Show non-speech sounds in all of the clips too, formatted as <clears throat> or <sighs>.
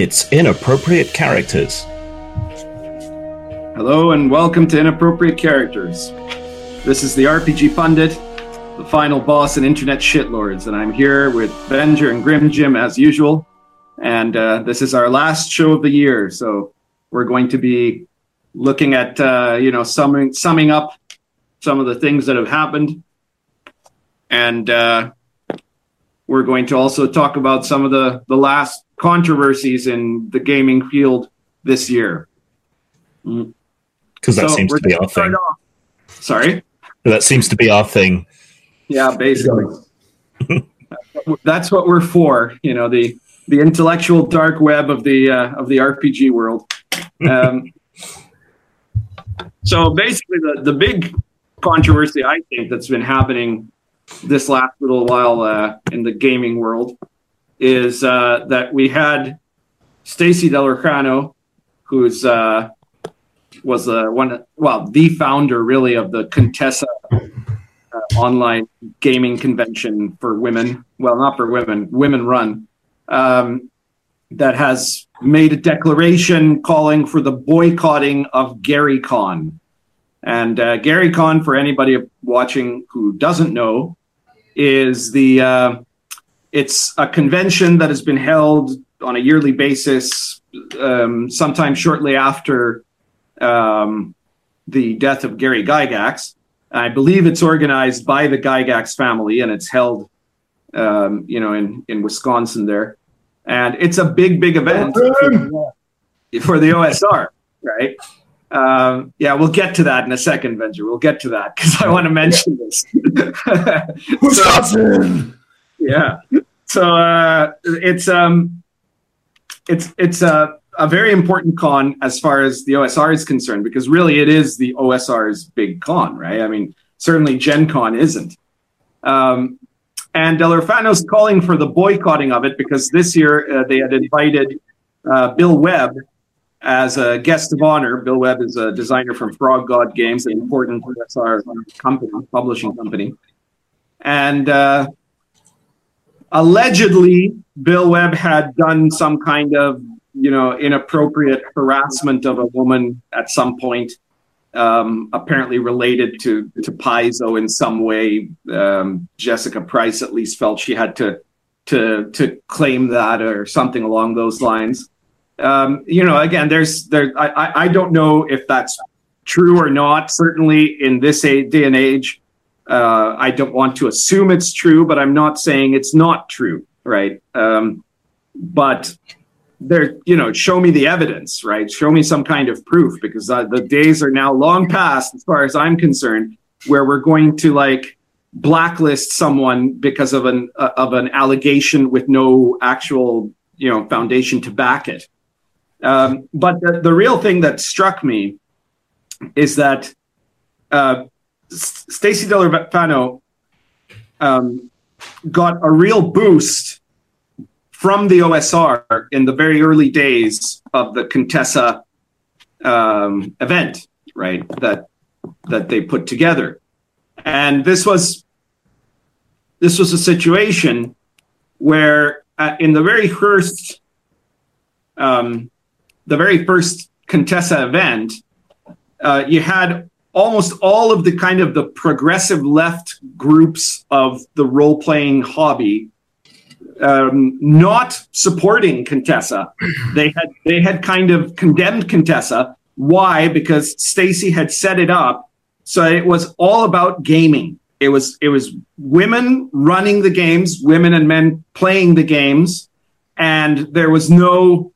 It's Inappropriate Characters. Hello and welcome to Inappropriate Characters. This is the RPG Pundit, the final boss in Internet Shitlords, and I'm here with Venger and Grim Jim as usual. And uh, this is our last show of the year, so we're going to be looking at uh, you know summing summing up some of the things that have happened, and uh, we're going to also talk about some of the the last controversies in the gaming field this year. Because that So seems to be our thing. off- Sorry. That seems to be our thing. Yeah, basically. <laughs> That's what we're for, you know, the the intellectual dark web of the uh, of the RPG world. Um, <laughs> so basically, the the big controversy I think that's been happening this last little while uh, in the gaming world is uh, that we had Stacy Dellorfano, who's uh, was uh, one well the founder really of the Contessa uh, online gaming convention for women. Well, not for women, women run. Um, that has made a declaration calling for the boycotting of GaryCon. And uh, GaryCon, for anybody watching who doesn't know, is the uh, it's a convention that has been held on a yearly basis, um, sometime shortly after um, the death of Gary Gygax. I believe it's organized by the Gygax family, and it's held, um, you know, in in Wisconsin there, and it's a big, big event for the OSR, right? Um, yeah, we'll get to that in a second, Venger. We'll get to that because I want to mention this. <laughs> Wisconsin. Yeah, so uh, it's um, it's it's a a very important con as far as the OSR is concerned because really it is the OSR's big con, right? I mean, certainly Gen Con isn't. Um, and Dellorfano's calling for the boycotting of it because this year uh, they had invited uh, Bill Webb as a guest of honor. Bill Webb is a designer from Frog God Games, an important OSR company, publishing company. And uh, allegedly, Bill Webb had done some kind of you know, inappropriate harassment of a woman at some point, um, apparently related to to Paizo in some way. Um, Jessica Price at least felt she had to to to claim that or something along those lines. Um, you know, again, there's there. I I- don't know if that's true or not. Certainly in this day and age, uh, I don't want to assume it's true, but I'm not saying it's not true, right? Um, but there you know show me the evidence right show me some kind of proof because uh, the days are now long past as far as i'm concerned where we're going to like blacklist someone because of an uh, of an allegation with no actual you know foundation to back it um, but the, the real thing that struck me is that uh, S- Stacey Dellorfano um, got a real boost from the OSR in the very early days of the Contessa um, event, right? That that they put together, and this was this was a situation where uh, in the very first um, the very first Contessa event, uh, you had almost all of the kind of the progressive left groups of the role playing hobby um, not supporting Contessa. They had they had kind of condemned Contessa. Why? Because Stacy had set it up so it was all about gaming. It was it was women running the games, women and men playing the games, and there was no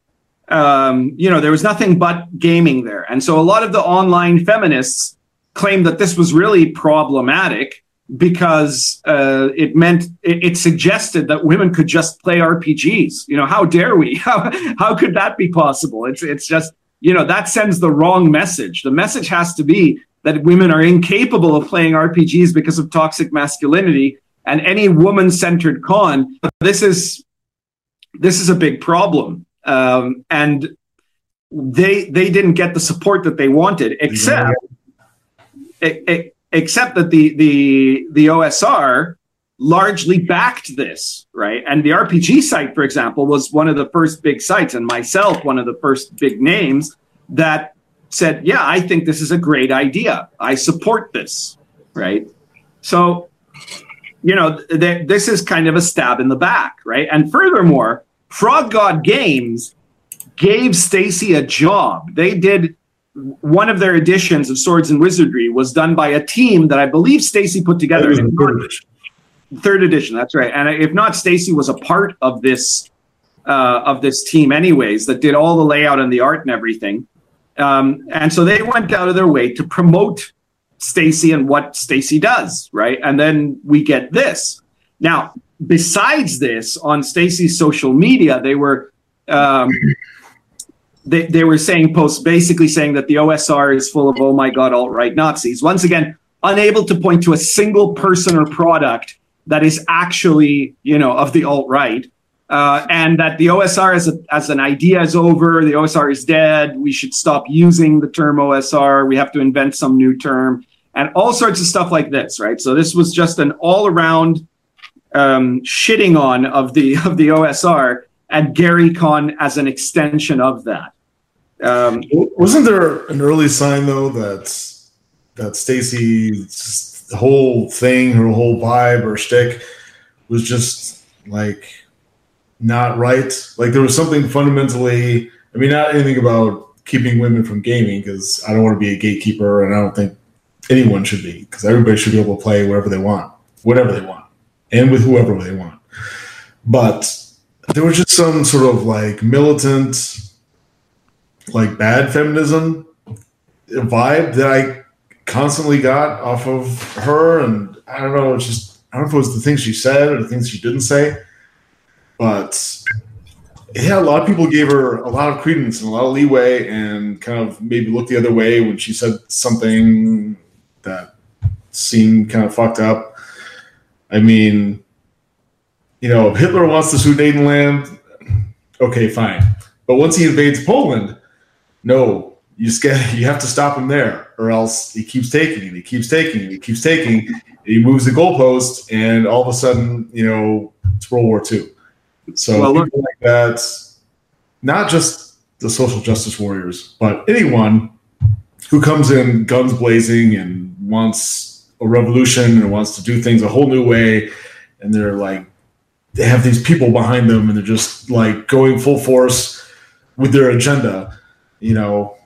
um, you know there was nothing but gaming there. And so a lot of the online feminists claimed that this was really problematic because uh, it meant it, it suggested that women could just play RPGs. You know, how dare we? <laughs> How how could that be possible? It's it's just you know that sends the wrong message. The message has to be that women are incapable of playing RPGs because of toxic masculinity and any woman-centered con. This is this is a big problem, um, and they they didn't get the support that they wanted, except except that the the the OSR largely backed this, right? And the RPG site, for example, was one of the first big sites, and myself, one of the first big names that said, Yeah, I think this is a great idea. I support this, right? So, you know, th- this is kind of a stab in the back, right? And furthermore, Frog God Games gave Stacy a job. They did one of their editions of Swords and Wizardry was done by a team that I believe Stacy put together. Third edition. third edition, that's right. And if not, Stacy was a part of this uh, of this team, anyways, that did all the layout and the art and everything. Um, and so they went out of their way to promote Stacy and what Stacy does, right? And then we get this. Now, besides this, on Stacy's social media, they were um, they, they were saying posts basically saying that the OSR is full of oh my god alt right Nazis. Once again, unable to point to a single person or product that is actually you know of the alt right. Uh, and that the OSR as, a, as an idea is over, the OSR is dead. We should stop using the term OSR. We have to invent some new term, and all sorts of stuff like this, right? So this was just an all around um, shitting on of the of the OSR, and Gary Con as an extension of that. Um, Wasn't there an early sign though that that Stacy's whole thing, her whole vibe or shtick was just like not right? Like there was something fundamentally. I mean, not anything about keeping women from gaming because I don't want to be a gatekeeper, and I don't think anyone should be because everybody should be able to play wherever they want, whatever they want, and with whoever they want. But there was just some sort of like militant, like bad feminism vibe that I constantly got off of her, and I don't know, it's just I don't know if it was the things she said or the things she didn't say, but yeah, a lot of people gave her a lot of credence and a lot of leeway, and kind of maybe looked the other way when she said something that seemed kind of fucked up. I mean, you know, if Hitler wants to Sudetenland, okay, fine. But once he invades Poland, no, you you have to stop him there, or else he keeps taking and he keeps taking and he keeps taking. he moves the goalpost, and all of a sudden, you know, it's World War II. So well, like that, not just the social justice warriors, but anyone who comes in guns blazing and wants a revolution and wants to do things a whole new way, and they're like they have these people behind them and they're just like going full force with their agenda, you know,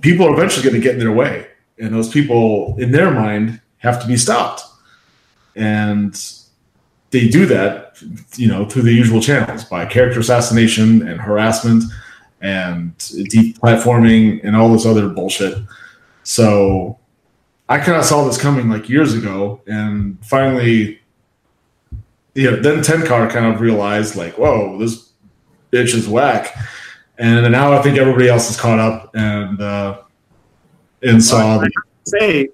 people are eventually going to get in their way. And those people, in their mind, have to be stopped. And they do that, you know, through the usual channels by character assassination and harassment and deplatforming and all this other bullshit. So I kind of saw this coming like years ago, and finally you know, then Tenkar kind of realized like, whoa, this bitch is whack. And now I think everybody else is caught up and uh, and saw. I say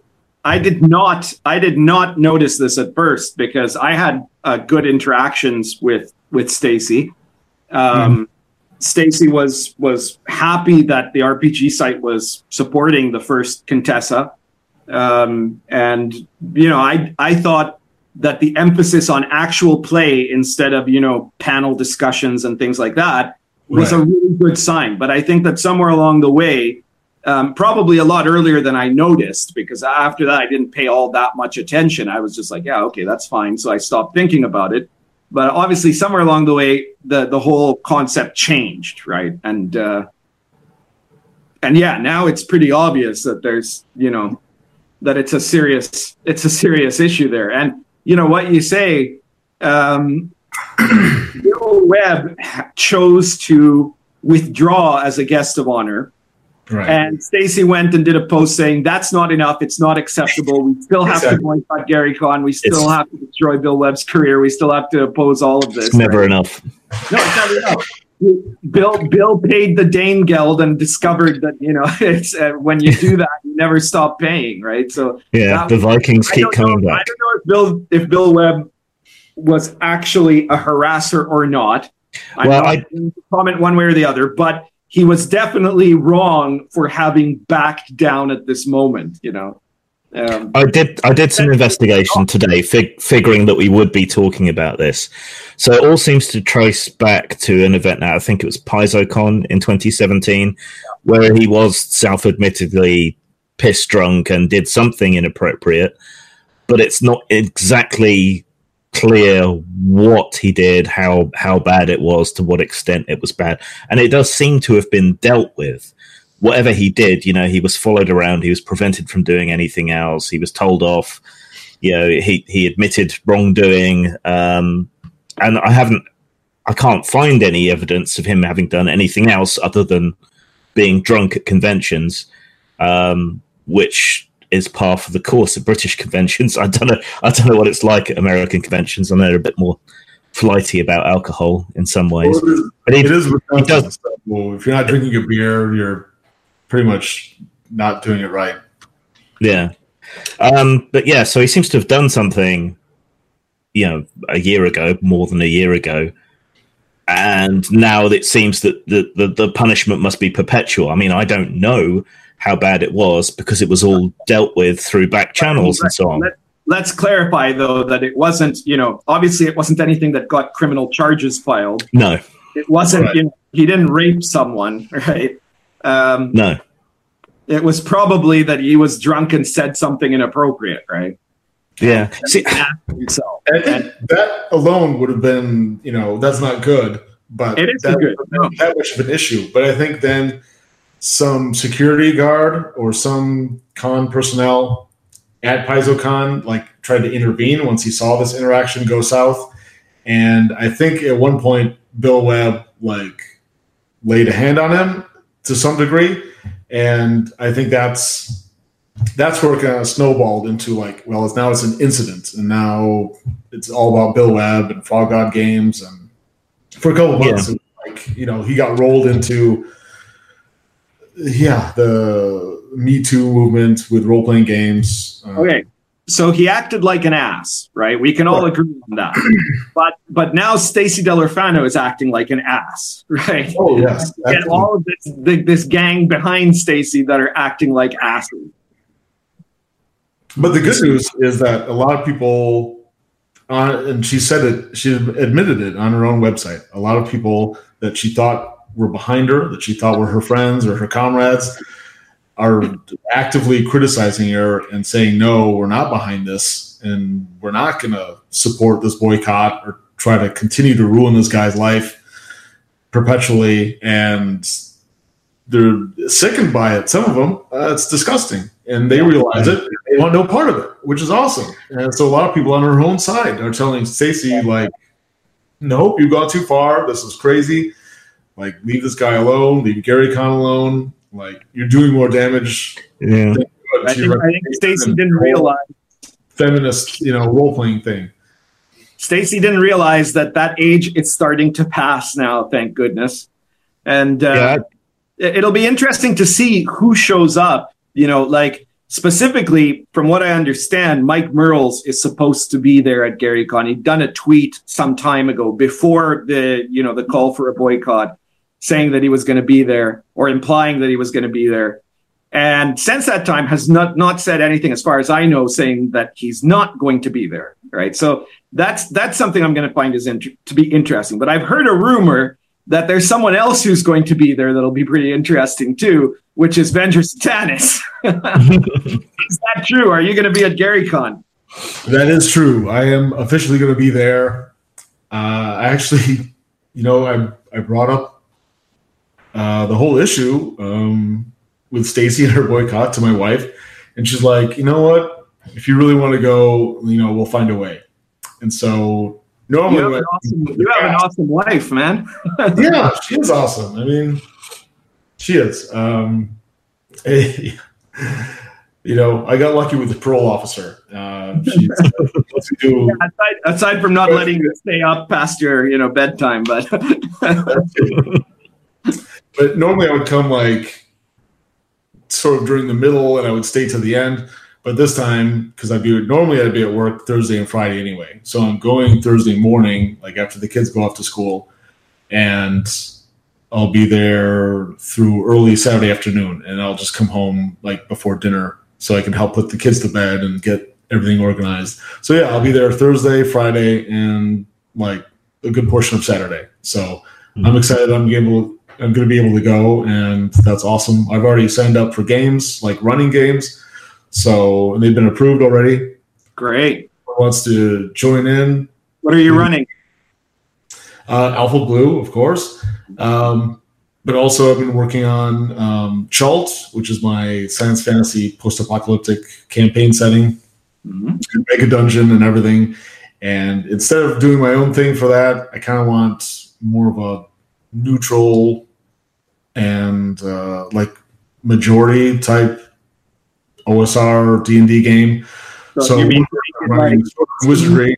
I did not I did not notice this at first because I had uh, good interactions with with Stacy. Um, mm. Stacy was was happy that the RPG site was supporting the first Contessa, um, and you know I I thought that the emphasis on actual play instead of you know panel discussions and things like that was right. a really good sign. But I think that somewhere along the way, um, probably a lot earlier than I noticed, because after that I didn't pay all that much attention. I was just like, yeah, okay, that's fine. So I stopped thinking about it. But obviously, somewhere along the way, the the whole concept changed, right? And uh, and yeah, now it's pretty obvious that there's you know that it's a serious it's a serious issue there. And you know what you say. Um, <clears throat> Bill Webb chose to withdraw as a guest of honor. Right. And Stacy went and did a post saying that's not enough. It's not acceptable. We still have exactly. to boycott Gary Con. We still it's, have to destroy Bill Webb's career. We still have to oppose all of this. It's never right? enough. No, it's never enough. Bill Bill paid the Danegeld and discovered that you know <laughs> it's uh, when you do that you never stop paying, right? So yeah, the Vikings keep coming know, back. I don't know Bill if Bill Webb was actually a harasser or not. I'm well, not I comment one way or the other, but he was definitely wrong for having backed down at this moment. You know. Um, I did. I did some investigation today, fig- figuring that we would be talking about this. So it all seems to trace back to an event now. I think it was PaizoCon in 2017, where he was self-admittedly pissed drunk and did something inappropriate, but it's not exactly clear what he did, how how bad it was, to what extent it was bad, and it does seem to have been dealt with whatever he did, you know, he was followed around, he was prevented from doing anything else, he was told off, you know, he, he admitted wrongdoing. Um, and I haven't, I can't find any evidence of him having done anything else other than being drunk at conventions, um, which is par for the course of British conventions. <laughs> I don't know, I don't know what it's like at American conventions. I know they're a bit more flighty about alcohol in some ways. Well, it is, But he, it is does, well, if you're not drinking a beer, you're pretty much not doing it right. Yeah. Um, but yeah, so he seems to have done something, you know, a year ago, more than a year ago. And now it seems that the, the, the punishment must be perpetual. I mean, I don't know how bad it was because it was all dealt with through back channels and so on. Let, let's clarify, though, that it wasn't, you know, obviously it wasn't anything that got criminal charges filed. No, It wasn't, Right. you know, he didn't rape someone, <laughs> right? Um, no. it was probably that he was drunk and said something inappropriate, right? Yeah. See, Himself. And, and that alone would have been, you know, that's not good. But It isn't that, good, no. That much of an issue. But I think then some security guard or some con personnel at PaizoCon like tried to intervene once he saw this interaction go south. And I think at one point Bill Webb like laid a hand on him to some degree. And I think that's that's where it kind of snowballed into like, well, it's now it's an incident, and now it's all about Bill Webb and Frog God Games, and for a couple of months, was like you know, he got rolled into, yeah, the Me Too movement with role playing games. Uh, Okay. So he acted like an ass, right? We can all Right. agree on that. <clears throat> But but now Stacy Dellorfano is acting like an ass, <laughs> right? Oh yes, And all of this the, this gang behind Stacy that are acting like asses. But the good news is that a lot of people, uh, and she said it, she admitted it on her own website. A lot of people that she thought were behind her, that she thought were her friends or her comrades, are actively criticizing her and saying, no, we're not behind this. And we're not going to support this boycott or try to continue to ruin this guy's life perpetually. And they're sickened by it. Some of them, uh, it's disgusting. And they realize it. They want no part of it, which is awesome. And so a lot of people on her own side are telling Stacey, like, nope, you've gone too far. This is crazy. Like, leave this guy alone. Leave Gary Con alone. Like, you're doing more damage. yeah. to I think, your I think Stacy didn't than the whole realize feminist, you know, role playing thing. Stacy didn't realize that that age is starting to pass now. Thank goodness. And uh, Yeah. it- it'll be interesting to see who shows up. You know, like specifically from what I understand, Mike Mearls is supposed to be there at GaryCon. He'd done a tweet some time ago before the you know the call for a boycott, saying that he was going to be there or implying that he was going to be there. And since that time, has not not said anything, as far as I know, saying that he's not going to be there. Right. So that's that's something I'm going to find is int- to be interesting. But I've heard a rumor that there's someone else who's going to be there that'll be pretty interesting too, which is Venger Satanis. <laughs> is that true? Are you going to be at GaryCon? That is true. I am officially going to be there. Uh, I actually, <laughs> you know, I I brought up uh, the whole issue um, with Stacy and her boycott to my wife, and she's like, you know what? If you really want to go, you know, we'll find a way. And so normally, You have, an awesome, you have an awesome wife, man. <laughs> yeah, she is awesome. I mean, she is. Um, <laughs> you know, I got lucky with the parole officer. Uh, she's <laughs> do Aside, aside from not letting you stay up past your you know bedtime, but but normally I would come like sort of during the middle and I would stay to the end. But this time, because I'd be normally I'd be at work Thursday and Friday anyway. So I'm going Thursday morning, like after the kids go off to school, and I'll be there through early Saturday afternoon, and I'll just come home like before dinner so I can help put the kids to bed and get everything organized. So yeah, I'll be there Thursday, Friday, and like a good portion of Saturday. So mm-hmm. I'm excited. I'm able. I'm going to be able to go, and that's awesome. I've already signed up for games, like running games. So they've been approved already. Great. Wants to join in? What are you running? Uh, Alpha Blue, of course. Um, but also, I've been working on um, Cha'alt, which is my science fantasy post apocalyptic campaign setting, mm-hmm. make a dungeon and everything. And instead of doing my own thing for that, I kind of want more of a neutral and uh, like majority type OSR D and D game. So, so mean, running wizardry,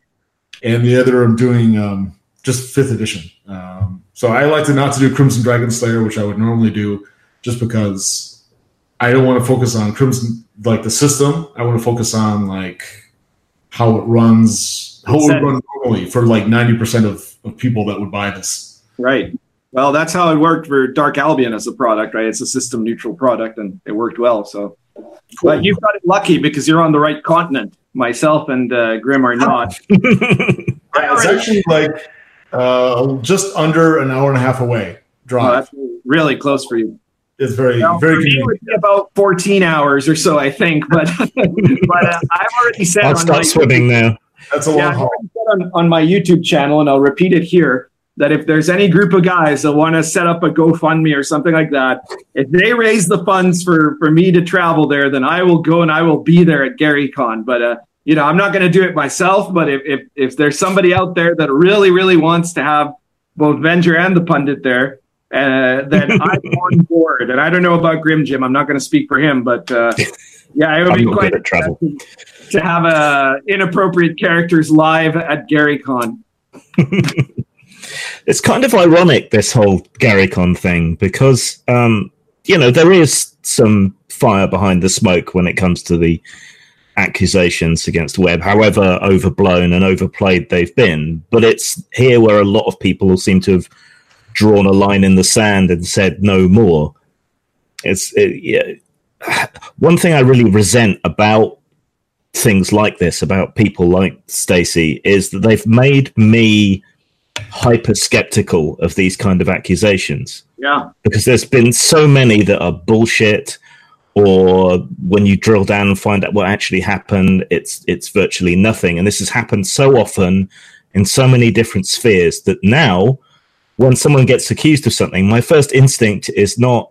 and the other I'm doing um, just fifth edition. Um, so I like to not to do Crimson Dragon Slayer, which I would normally do, just because I don't want to focus on Crimson like the system. I want to focus on like how it runs, how it would run normally for like ninety percent of, of people that would buy this. Right. Well, that's how it worked for Dark Albion as a product, right? It's a system neutral product, and it worked well. So, cool. but you've got it lucky because you're on the right continent. Myself and uh, Grim are not. <laughs> yeah, it's actually like uh, just under an hour and a half away. Drive. Oh, that's really close for you. It's very now, very convenient. about 14 hours or so, I think. But <laughs> but uh, I've already said. I'll start swimming now. That's a long yeah, haul. On, on my YouTube channel, and I'll repeat it here that if there's any group of guys that want to set up a GoFundMe or something like that, if they raise the funds for for me to travel there, then I will go and I will be there at GaryCon. But uh, you know, I'm not going to do it myself, but if, if, if there's somebody out there that really, really wants to have both Venger and the pundit there, uh, then <laughs> I'm on board. And I don't know about Grim Jim. I'm not going to speak for him, but uh, yeah, it would be quite travel to have uh, inappropriate characters live at GaryCon. <laughs> it's kind of ironic this whole GaryCon thing because um, you know there is some fire behind the smoke when it comes to the accusations against Webb, however overblown and overplayed they've been. But it's here where a lot of people seem to have drawn a line in the sand and said no more. It's it, yeah. one thing I really resent about things like this, about people like Stacey, is that they've made me hyper skeptical of these kind of accusations. Yeah, because there's been so many that are bullshit or when you drill down and find out what actually happened, it's it's virtually nothing. And this has happened so often in so many different spheres that now, when someone gets accused of something, my first instinct is not,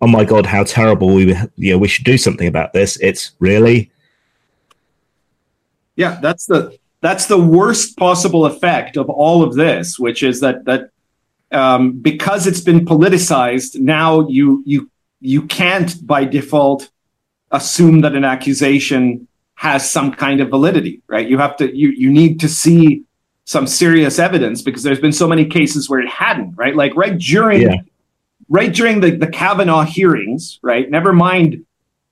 "Oh my god, how terrible! We you know we should do something about this." It's really, yeah, that's the that's the worst possible effect of all of this, which is that that um, because it's been politicized, now you you you can't by default assume that an accusation has some kind of validity, right? You have to you you need to see some serious evidence because there's been so many cases where it hadn't, right? Like right during yeah. right during the, the Kavanaugh hearings, right? Never mind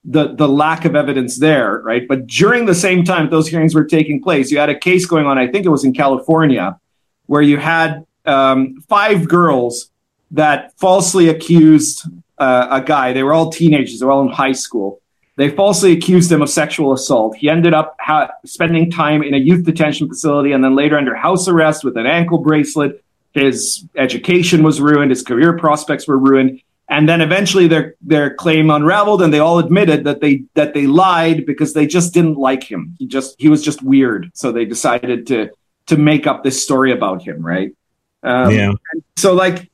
the the lack of evidence there, right? But during the same time those hearings were taking place, you had a case going on. I think it was in California, where you had um, five girls that falsely accused uh, a guy. They were all teenagers. They were all in high school. They falsely accused him of sexual assault. He ended up ha- spending time in a youth detention facility and then later under house arrest with an ankle bracelet. His education was ruined. His career prospects were ruined. And then eventually their their claim unraveled, and they all admitted that they that they lied because they just didn't like him. He just he was just weird. So they decided to to make up this story about him, right? Um, yeah. so like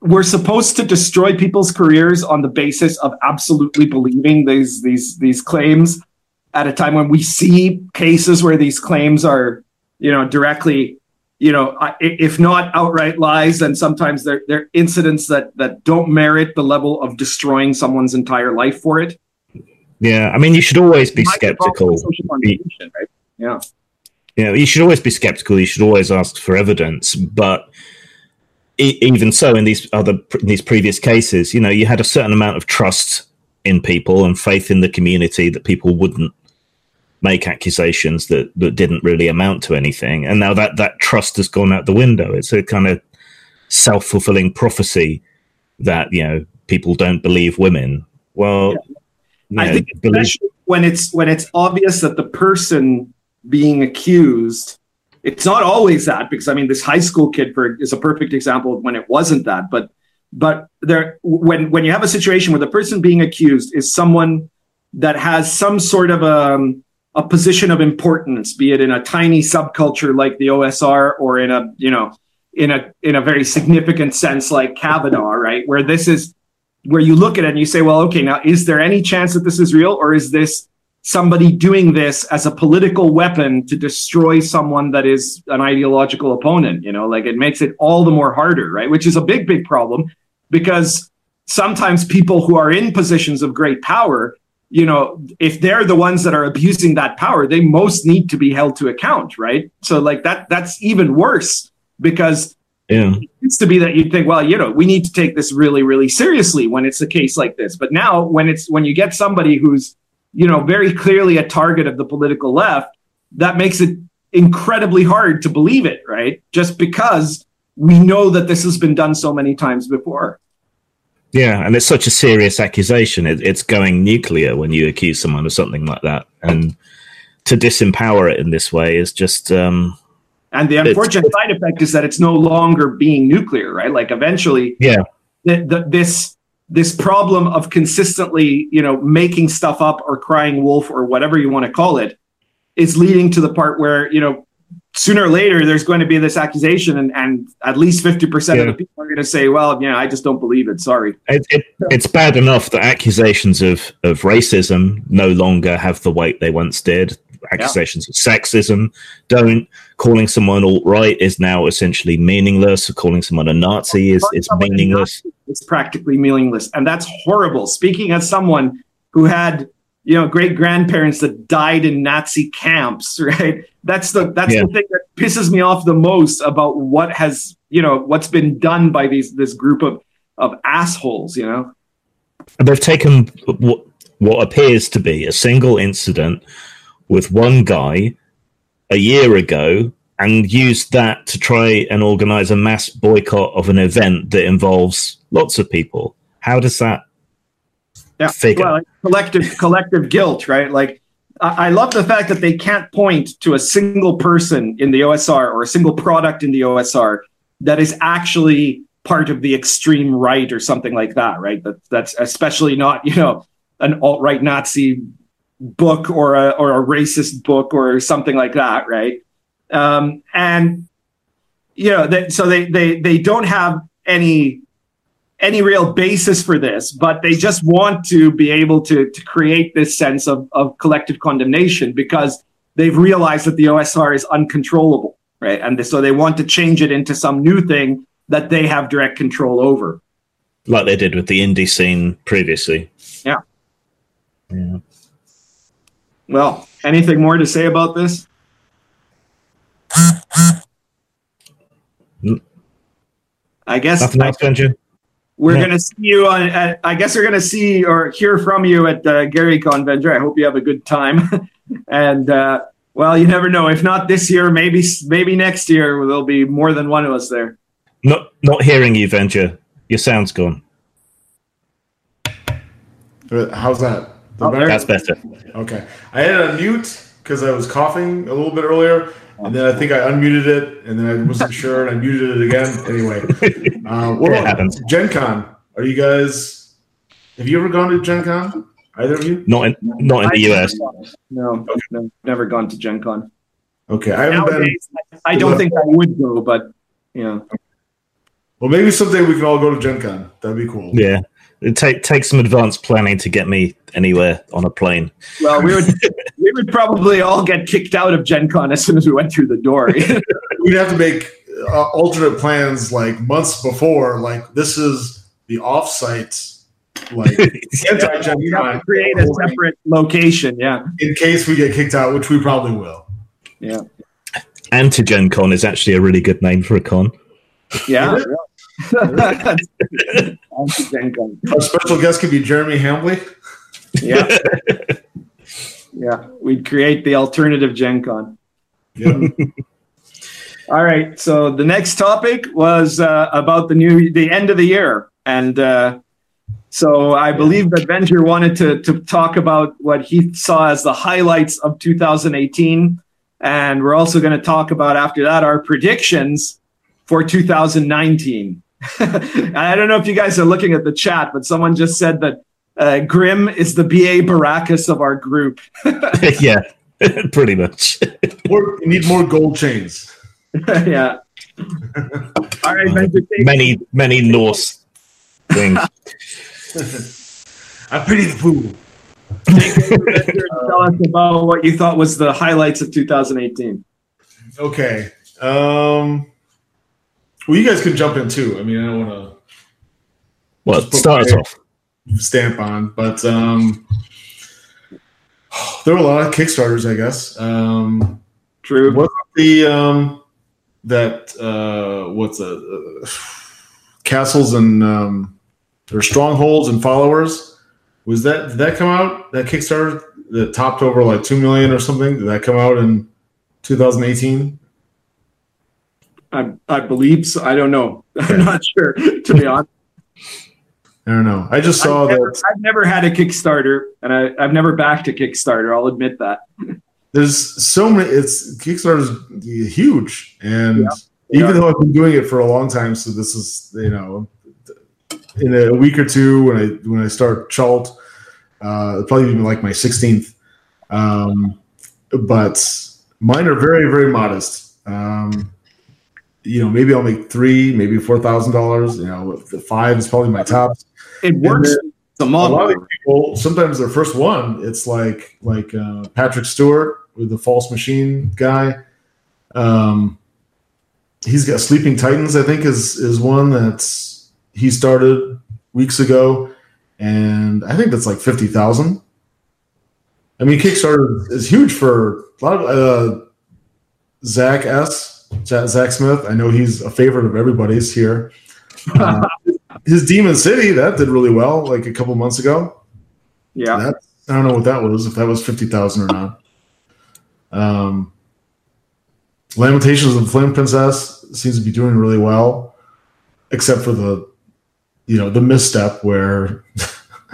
we're supposed to destroy people's careers on the basis of absolutely believing these these these claims at a time when we see cases where these claims are you know directly you know if not outright lies then sometimes they're they're incidents that that don't merit the level of destroying someone's entire life for it. Yeah i mean you should always be skeptical. right? yeah. You know you should always be skeptical. You should always ask for evidence. But even so, in these other in these previous cases, you know, you had a certain amount of trust in people and faith in the community that people wouldn't make accusations that that didn't really amount to anything, and now that that trust has gone out the window. It's a kind of self fulfilling prophecy that you know people don't believe women. Well, you I know, think believe- especially when it's when it's obvious that the person being accused, it's not always that because I mean this high school kid for is a perfect example of when it wasn't that, but but there when when you have a situation where the person being accused is someone that has some sort of a a position of importance, be it in a tiny subculture like the OSR or in a you know in a in a very significant sense like Kavanaugh, right? Where this is where you look at it and you say, well, okay, now is there any chance that this is real, or is this somebody doing this as a political weapon to destroy someone that is an ideological opponent? You know, like it makes it all the more harder, right? Which is a big, big problem because sometimes people who are in positions of great power, you know, if they're the ones that are abusing that power, they most need to be held to account, right? So like that that's even worse because yeah. it used to be that you'd think, well, you know, we need to take this really, really seriously when it's a case like this. But now, when it's when you get somebody who's, you know, very clearly a target of the political left, that makes it incredibly hard to believe it, right? Just because we know that this has been done so many times before. Yeah, and it's such a serious accusation. It, it's going nuclear when you accuse someone of something like that, and to disempower it in this way is just um, And the unfortunate side effect is that it's no longer being nuclear, right? Like eventually, Yeah. the, the, this this problem of consistently, you know, making stuff up or crying wolf or whatever you want to call it, is leading to the part where you know sooner or later there's going to be this accusation, and, and at least fifty percent of the people are going to say, "Well, yeah, I just don't believe it. Sorry." it, it, it's bad enough that accusations of, of racism no longer have the weight they once did. Accusations of sexism don't. Calling someone alt right is now essentially meaningless. Calling someone a Nazi is, is meaningless. It's practically meaningless, and that's horrible. Speaking as someone who had you know great grandparents that died in Nazi camps, <laughs> right? That's the that's Yeah. the thing that pisses me off the most about what has you know what's been done by these this group of of assholes. You know, they've taken what, what appears to be a single incident with one guy a year ago and used that to try and organize a mass boycott of an event that involves lots of people. How does that yeah. figure? Well, collective collective guilt, right? Like. I I love the fact that they can't point to a single person in the OSR or a single product in the OSR that is actually part of the extreme right or something like that, right? That that's especially not, you know, an alt right Nazi book or a or a racist book or something like that, right? Um, and you know, that so they they they don't have any any real basis for this, but they just want to be able to to create this sense of of collective condemnation because they've realized that the OSR is uncontrollable, right? And so they want to change it into some new thing that they have direct control over. like they did with the indie scene previously. Yeah. Yeah. Well, anything more to say about this? Hmm. I guess Nothing else, Benji? We're Yeah. going to see you on. At, I guess we're going to see or hear from you at uh, Gary Con Venger. I hope you have a good time. <laughs> and uh, well, you never know. If not this year, maybe maybe next year there'll be more than one of us there. Not not hearing you, Venger. Your sound's gone. Uh, How's that? The Oh, better? That's better. Okay. I had a mute because I was coughing a little bit earlier, and then I think I unmuted it, and then I wasn't sure, and I muted it again. Anyway, <laughs> uh, what It happens. Gen Con? Are you guys? Have you ever gone to Gen Con? Either of you? Not in not in the US. No, no, never gone to Gen Con. Okay, I haven't been. I don't think I would go, but you know, Well, maybe someday we can all go to Gen Con. That'd be cool. Yeah. It take take some advanced planning to get me anywhere on a plane. well, we would <laughs> we would probably all get kicked out of Gen Con as soon as we went through the door. <laughs> <laughs> We'd have to make uh, alternate plans like months before. Like this is the offsite. Like anti-Gen we Con create a separate location. Yeah, in case we get kicked out, which we probably will. yeah, Antigen Con is actually a really good name for a con. yeah. Is Gen Con. Our special guest could be Jeremy Hambley. Yeah, <laughs> yeah. We'd create the alternative Gen Con. Yeah. <laughs> All right. So the next topic was uh, about the new the end of the year, and uh, So I believe that Venger wanted to, to talk about what he saw as the highlights of 2018. And we're also going to talk about after that our predictions for 2019. <laughs> I don't know if you guys are looking at the chat, but someone just said that uh, Grim is the BA Baracus of our group. <laughs> yeah, <laughs> pretty much. More, we need more gold chains. yeah. All right, uh, many many Norse things. I pity the fool. Tell us about what you thought was the highlights of 2018. Okay. Um, well, you guys can jump in too. I mean, I don't want to. Well, start us off. Stamp on, but um, there were a lot of Kickstarters, I guess. Um, True. What the um, that uh, what's a uh, castles and um, or strongholds and followers? Was that did that come out? That Kickstarter that topped over like two million or something? Did that come out in 2018? I, I believe so. I don't know. I'm not sure, to be honest. I don't know. I just saw I've never, that. I've never had a Kickstarter, and I, I've never backed a Kickstarter. I'll admit that. There's so many. It's Kickstarter's huge, and yeah. even though I've been doing it for a long time, so this is you know, in a week or two when I when I start Cha'alt, uh, probably even like my 16th. Um, but mine are very very modest. Um, you know, maybe I'll make three, maybe four thousand dollars. You know, the five is probably my top. It works. A lot of people sometimes their first one, it's like like uh, Patrick Stuart with the False Machine guy. Um, he's got Sleeping Titans, I think, is is one that's he started weeks ago, and I think that's like fifty thousand. I mean, Kickstarter is huge for a lot of uh, Zak S Zak Smith. I know he's a favorite of everybody's here. Uh, <laughs> his Demon City that did really well, like a couple months ago. Yeah, that, I don't know what that was. If that was fifty thousand or not. Um, Lamentations of the Flame Princess seems to be doing really well, except for the, you know, the misstep where,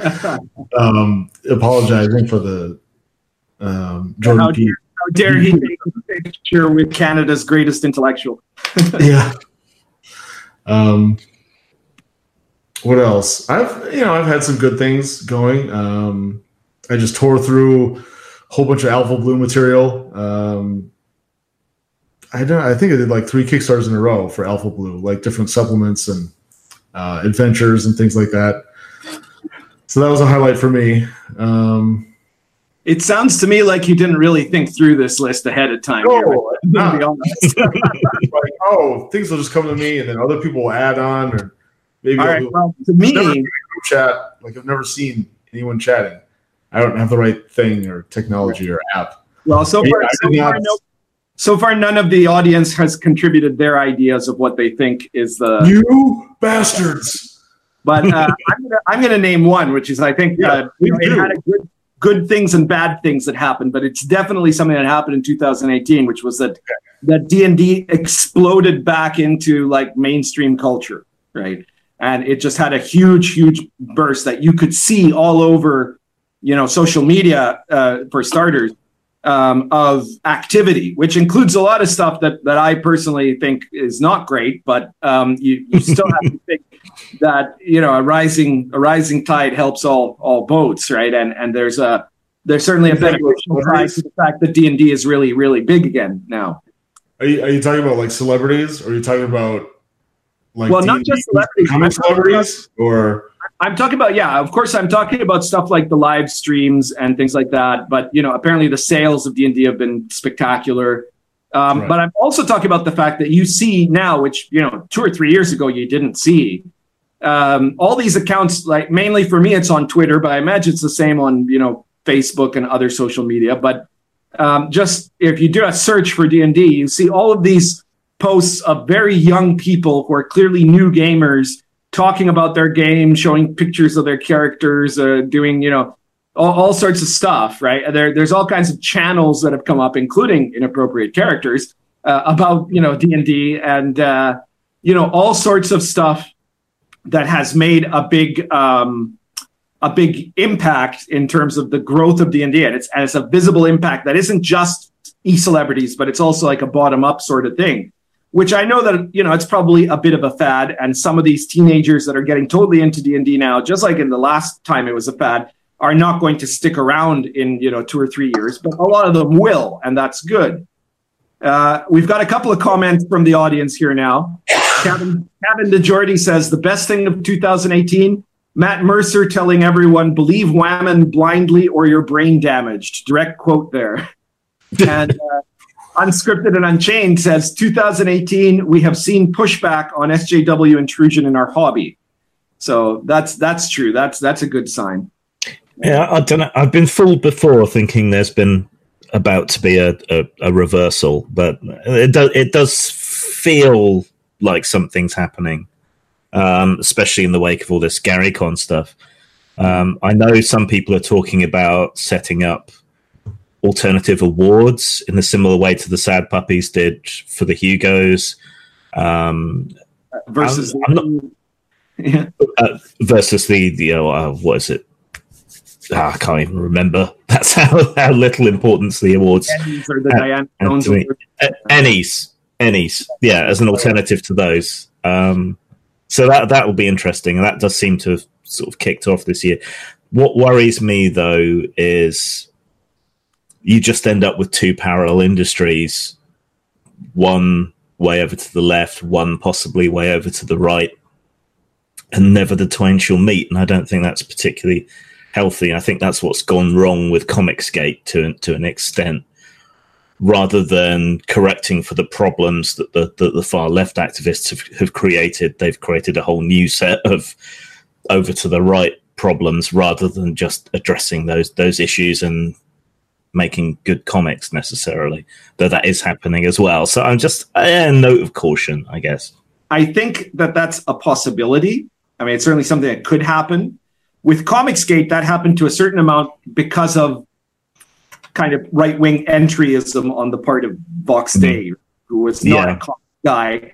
<laughs> um, apologizing for the um, Jordan P dare he take a picture with Canada's greatest intellectual? <laughs> yeah. Um, what else? I've you know I've had some good things going. Um, I just tore through a whole bunch of Alpha Blue material. Um, I don't. I think I did like three Kickstarters in a row for Alpha Blue, like different supplements and uh, adventures and things like that. So that was a highlight for me. Um, it sounds to me like you didn't really think through this list ahead of time. No, <laughs> <laughs> like, oh, things will just come to me, and then other people will add on, or maybe. Well, to me, chat like I've never seen anyone chatting. I don't have the right thing or technology or app. Well, so far, so far, no, so far, none of the audience has contributed their ideas of what they think is the you bastards. But uh, <laughs> I'm gonna I'm gonna name one, which is I think yeah, uh, you know, it had a good good things and bad things that happened, but it's definitely something that happened in 2018, which was that that D and D exploded back into like mainstream culture, right? And it just had a huge, huge burst that you could see all over, you know, social media uh, for starters um, of activity, which includes a lot of stuff that that I personally think is not great, but um, you you still have to <laughs> think that you know a rising a rising tide helps all all boats, right? And and there's a there's certainly a beneficial side to the fact that D and D is really really big again now. Are you, are you talking about like celebrities, or are you talking about like well, D&D not just celebrities, celebrities, or I'm talking about yeah, of course I'm talking about stuff like the live streams and things like that. But you know, apparently the sales of D and D have been spectacular. Um, right. But I'm also talking about the fact that you see now, which you know, two or three years ago you didn't see, um, all these accounts, like mainly for me, it's on Twitter, but I imagine it's the same on you know Facebook and other social media. But um, just if you do a search for D and D, you see all of these posts of very young people who are clearly new gamers talking about their game, showing pictures of their characters, uh, doing you know all, all, sorts of stuff. Right there, there's all kinds of channels that have come up, including inappropriate characters uh, about you know D and D and uh, you know all sorts of stuff that has made a big um, a big impact in terms of the growth of D&D. And it's, and it's a visible impact that isn't just e-celebrities, but it's also like a bottom up sort of thing, which I know that, you know, it's probably a bit of a fad. And some of these teenagers that are getting totally into D&D now, just like in the last time it was a fad, are not going to stick around in, you know, two or three years, but a lot of them will. And that's good. Uh, we've got a couple of comments from the audience here now. Kevin, Kevin DeJordy says the best thing of 2018 Matt Mercer telling everyone, believe Whammon blindly or your brain damaged. Direct quote there. <laughs> and uh, Unscripted and Unchained says 2018, we have seen pushback on SJW intrusion in our hobby. So that's that's true. That's that's a good sign. Yeah, I don't know. I've been fooled before thinking there's been about to be a, a, a reversal, but it does it does feel like something's happening um, especially in the wake of all this GaryCon stuff. Um, I know some people are talking about setting up alternative awards in a similar way to the Sad Puppies did for the Hugos. Um, versus I'm, I'm not, yeah. uh, versus the the uh, what is it? Ah, I can't even remember. <laughs> That's how, how little importance the awards. Ennies or the uh, Jones Ennies, yeah, as an alternative to those. Um, so that that will be interesting, and that does seem to have sort of kicked off this year. What worries me though is you just end up with two parallel industries, one way over to the left, one possibly way over to the right, and never the twain shall meet. And I don't think that's particularly healthy. I think that's what's gone wrong with Comicsgate to to an extent rather than correcting for the problems that the, that the far left activists have, have created, they've created a whole new set of over to the right problems rather than just addressing those those issues and making good comics necessarily. Though that is happening as well. So I'm just a note of caution, I guess. I think that that's a possibility. I mean, it's certainly something that could happen. With Comicsgate, that happened to a certain amount because of kind of right wing entryism on the part of Vox mm-hmm. Who was not yeah. a guy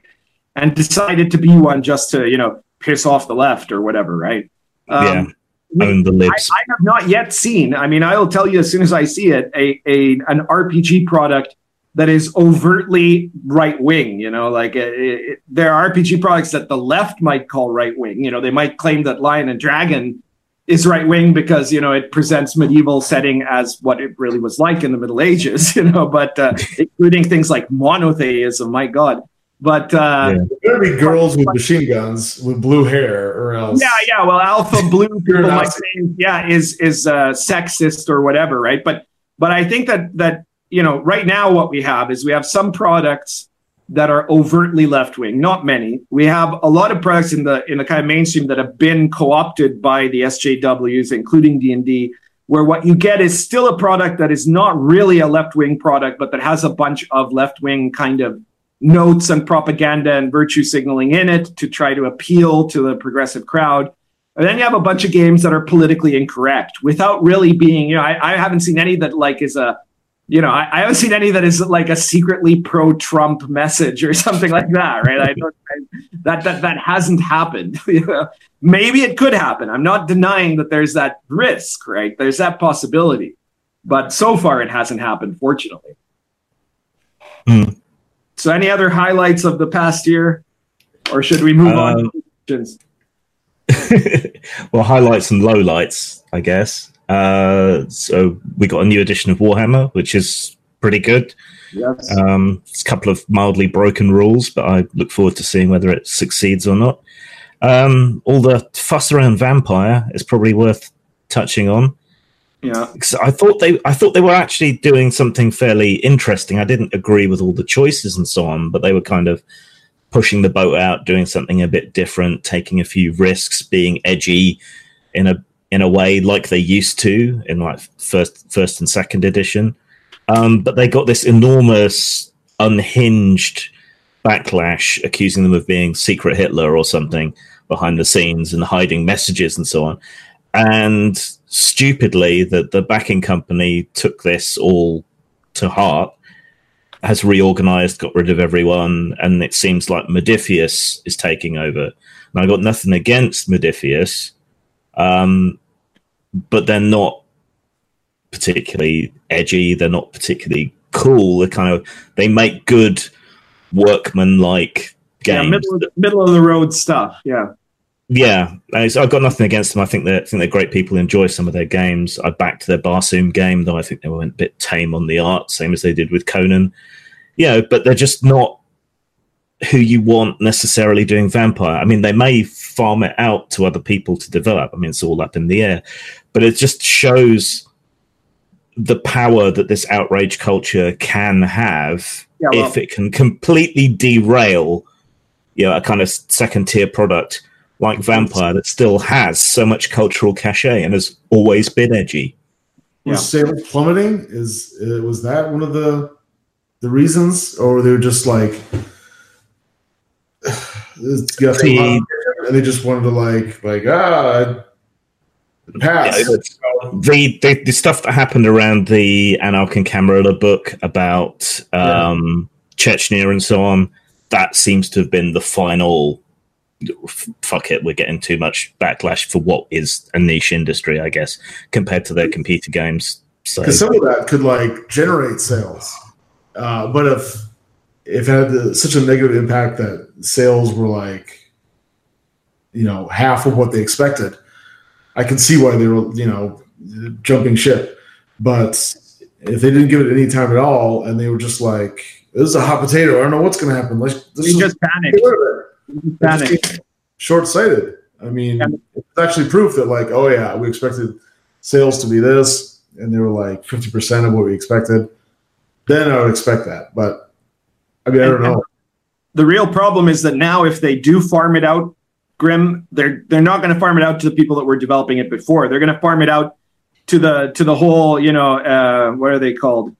and decided to be one just to, you know, piss off the left or whatever, right? Um, yeah. Own the libs. I, I, have not yet seen. I mean, I will tell you as soon as I see it, a, a an RPG product that is overtly right wing. You know, like it, it, there are RPG products that the left might call right wing. You know, they might claim that Lion and Dragon is right wing because you know it presents medieval setting as what it really was like in the Middle Ages, <laughs> you know, but uh, including things like monotheism. My God, but uh, yeah. there be girls with machine guns with blue hair, or else. Yeah, yeah. Well, Alpha Blue <laughs> people might say, yeah, is is uh, sexist or whatever, right? But but I think that that you know right now what we have is we have some products that are overtly left wing. Not many. We have a lot of products in the in the kind of mainstream that have been co-opted by the SJWs, including D and D, where what you get is still a product that is not really a left wing product, but that has a bunch of left wing kind of notes and propaganda and virtue signaling in it to try to appeal to the progressive crowd. And then you have a bunch of games that are politically incorrect without really being, you know, I, I haven't seen any that like is a you know, I, I, haven't seen any that is like a secretly pro-Trump message or <laughs> something like that, right? I don't I, that that that hasn't happened. <laughs> you know? Maybe it could happen. I'm not denying that there's that risk, right? There's that possibility, but so far it hasn't happened, fortunately. Mm. So, any other highlights of the past year, or should we move on? To <laughs> well, highlights and lowlights, I guess. Uh, so we got a new edition of Warhammer, which is pretty good. Yes. Um, it's a couple of mildly broken rules, but I look forward to seeing whether it succeeds or not. Um, all the fuss around Vampire is probably worth touching on. Yeah, I thought they, I thought they were actually doing something fairly interesting. I didn't agree with all the choices and so on, but they were kind of pushing the boat out, doing something a bit different, taking a few risks, being edgy in a in a way like they used to in like first first and second edition. Um, but they got this enormous unhinged backlash accusing them of being secret Hitler or something behind the scenes and hiding messages and so on. And stupidly, that the backing company took this all to heart, has reorganized, got rid of everyone, and it seems like Modiphius is taking over. And I got nothing against Modiphius, um, but they're not particularly edgy. They're not particularly cool. They're kind of they make good workman like games. Yeah, middle of, the, middle of the road stuff. Yeah. Yeah, I've got nothing against them. I think they're, I think they're great people. Enjoy some of their games. I backed their Barsoom game, though I think they went a bit tame on the art, same as they did with Conan. Yeah, but they're just not who you want necessarily doing Vampire. I mean, they may farm it out to other people to develop. I mean, it's all up in the air, but it just shows the power that this outrage culture can have yeah, well, if it can completely derail, you know, a kind of second tier product like Vampire that still has so much cultural cachet and has always been edgy. Was yeah. sales plummeting? Is uh, was that one of the the reasons, or they were just like <sighs> got the, and they just wanted to like like ah the, the, the stuff that happened around the Anarch and Camarilla book about um, yeah. Chechnya and so on, that seems to have been the final fuck it, we're getting too much backlash for what is a niche industry, I guess, compared to their computer games. So some of that could like generate sales, uh, but if if it had the, such a negative impact that sales were like, you know, half of what they expected, I can see why they were, you know, jumping ship. But if they didn't give it any time at all, and they were just like, "This is a hot potato. I don't know what's going to happen." Let's, let's just panic short sighted. I mean, yeah. it's actually proof that, like, oh, yeah, we expected sales to be this, and they were like 50% of what we expected. Then I would expect that. But I mean, I don't know. The real problem is that now, if they do farm it out, Grim, they're they're not going to farm it out to the people that were developing it before. They're going to farm it out to the to the whole, you know, uh, what are they called?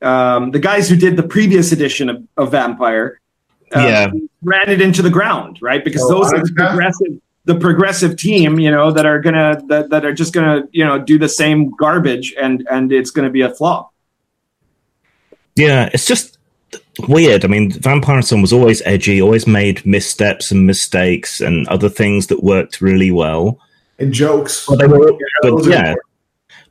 Um, the guys who did the previous edition of, of Vampire um, yeah. ran it into the ground, right? Because oh, those are the progressive, the progressive team, you know, that are gonna that, that are just gonna, you know, do the same garbage, and and it's gonna be a flop. Yeah, it's just weird. I mean, Vampire Son was always edgy, always made missteps and mistakes and other things that worked really well. And jokes. But they were, but, yeah,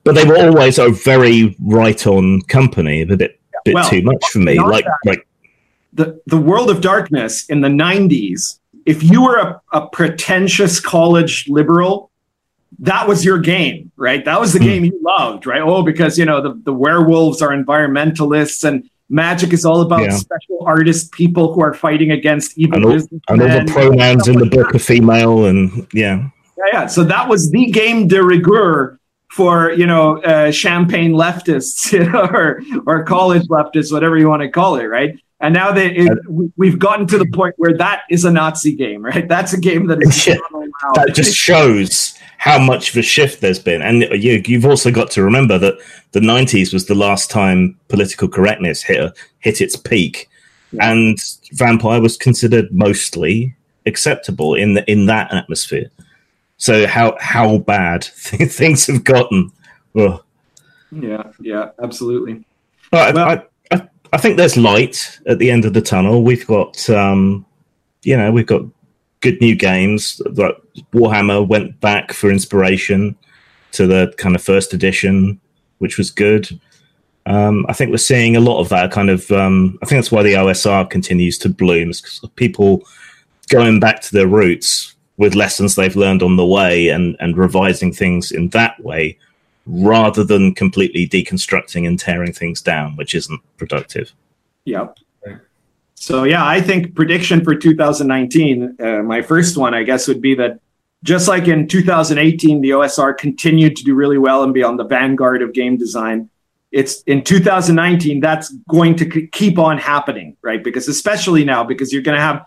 but they were always a very right on company, a bit, bit well, too much for me. Like, that. like the, the world of darkness in the 90s, if you were a, a pretentious college liberal, that was your game, right? That was the mm. game you loved, right? Oh, because you know the, the werewolves are environmentalists and magic is all about yeah. special artist people who are fighting against evil and all, and all the pronouns in the book like are female and yeah. Yeah, yeah. So that was the game de rigueur for you know uh, champagne leftists <laughs> you know, or or college leftists, whatever you want to call it, right? And now that we've gotten to the point where that is a Nazi game, right? That's a game that is <laughs> yeah, that just shows how much of a shift there's been. And you, you've also got to remember that the 90s was the last time political correctness hit hit its peak, yeah. and Vampire was considered mostly acceptable in the, in that atmosphere. So how how bad <laughs> things have gotten. Ugh. Yeah, yeah, absolutely. But well, I, I think there's light at the end of the tunnel. We've got, um, you know, we've got good new games. Like Warhammer went back for inspiration to the kind of first edition, which was good. Um, I think we're seeing a lot of that kind of. Um, I think that's why the OSR continues to bloom. Because people going back to their roots with lessons they've learned on the way and and revising things in that way rather than completely deconstructing and tearing things down, which isn't productive. Yep. So yeah, I think prediction for 2019, uh, my first one, I guess, would be that just like in 2018, the OSR continued to do really well and be on the vanguard of game design. It's in 2019 that's going to keep on happening, right? Because especially now, because you're going to have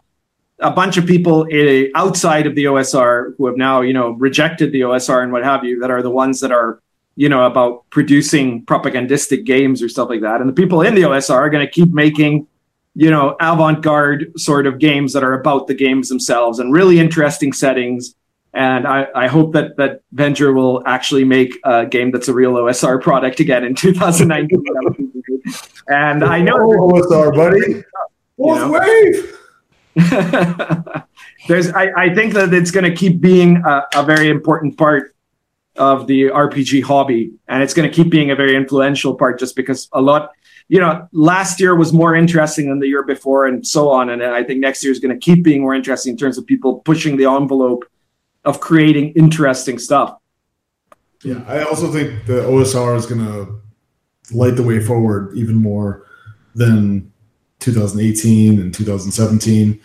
a bunch of people uh, outside of the OSR who have now, you know, rejected the OSR and what have you, that are the ones that are you know, about producing propagandistic games or stuff like that. And the people in the OSR are going to keep making, you know, avant-garde sort of games that are about the games themselves and really interesting settings. And I, I hope that that Venger will actually make a game that's a real OSR product again in <laughs> 2019. and I know oh, OSR, buddy. Fourth wave. <laughs> There's, I, I think that it's going to keep being a, a very important part of the RPG hobby, and it's going to keep being a very influential part, just because a lot. You know, last year was more interesting than the year before, and so on. And I think next year is going to keep being more interesting in terms of people pushing the envelope of creating interesting stuff. Yeah, I also think the OSR is going to light the way forward even more than 2018 and 2017,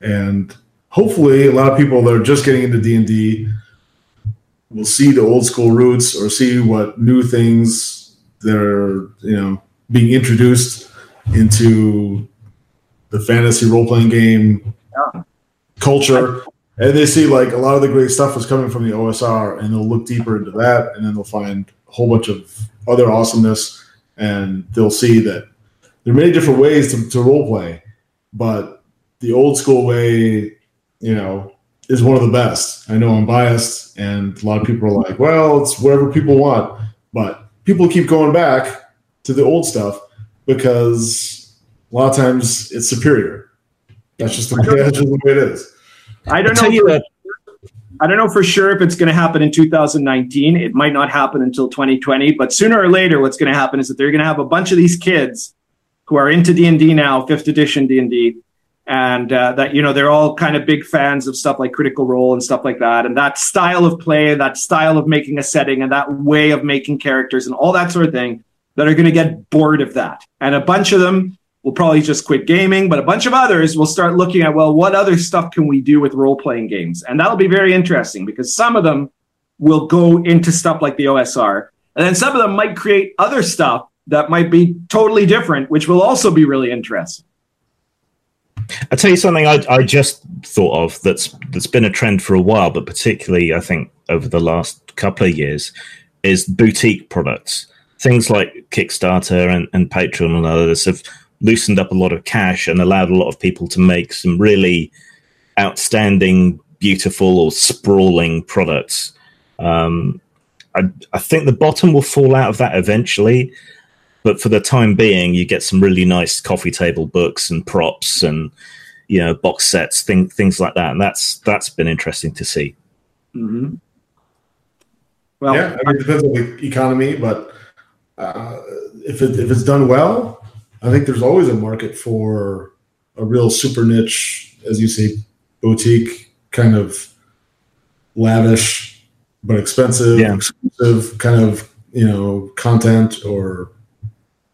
and hopefully, a lot of people that are just getting into D and D will see the old school roots or see what new things that are you know being introduced into the fantasy role playing game yeah. culture and they see like a lot of the great stuff is coming from the OSR, and they'll look deeper into that, and then they'll find a whole bunch of other awesomeness, and they'll see that there are many different ways to, to role play, but the old school way, you know, is one of the best. I know I'm biased, and a lot of people are like, "Well, it's whatever people want," but people keep going back to the old stuff because a lot of times it's superior. That's just the way, <laughs> that's just the way it is. I don't know. You, I don't know for sure if it's going to happen in 2019. It might not happen until 2020, but sooner or later, what's going to happen is that they're going to have a bunch of these kids who are into D and D now, fifth edition D and D, and uh, that you know they're all kind of big fans of stuff like Critical Role and stuff like that, and that style of play, that style of making a setting, and that way of making characters, and all that sort of thing. That are going to get bored of that, and a bunch of them will probably just quit gaming, but a bunch of others will start looking at, well, what other stuff can we do with role playing games? And that'll be very interesting because some of them will go into stuff like the OSR. And then some of them might create other stuff that might be totally different, which will also be really interesting. I'll tell you something I, I just thought of that's that's been a trend for a while, but particularly I think over the last couple of years is boutique products. Things like Kickstarter and, and Patreon and others have loosened up a lot of cash and allowed a lot of people to make some really outstanding, beautiful, or sprawling products. Um, I, I think the bottom will fall out of that eventually, but for the time being, you get some really nice coffee table books and props and you know box sets, thing, things like that, and that's that's been interesting to see. Mm-hmm. Well, yeah, I mean, it depends on the economy, but uh, if it, if it's done well, I think there's always a market for a real super niche, as you say, boutique kind of lavish but expensive, yeah. exclusive kind of you know content or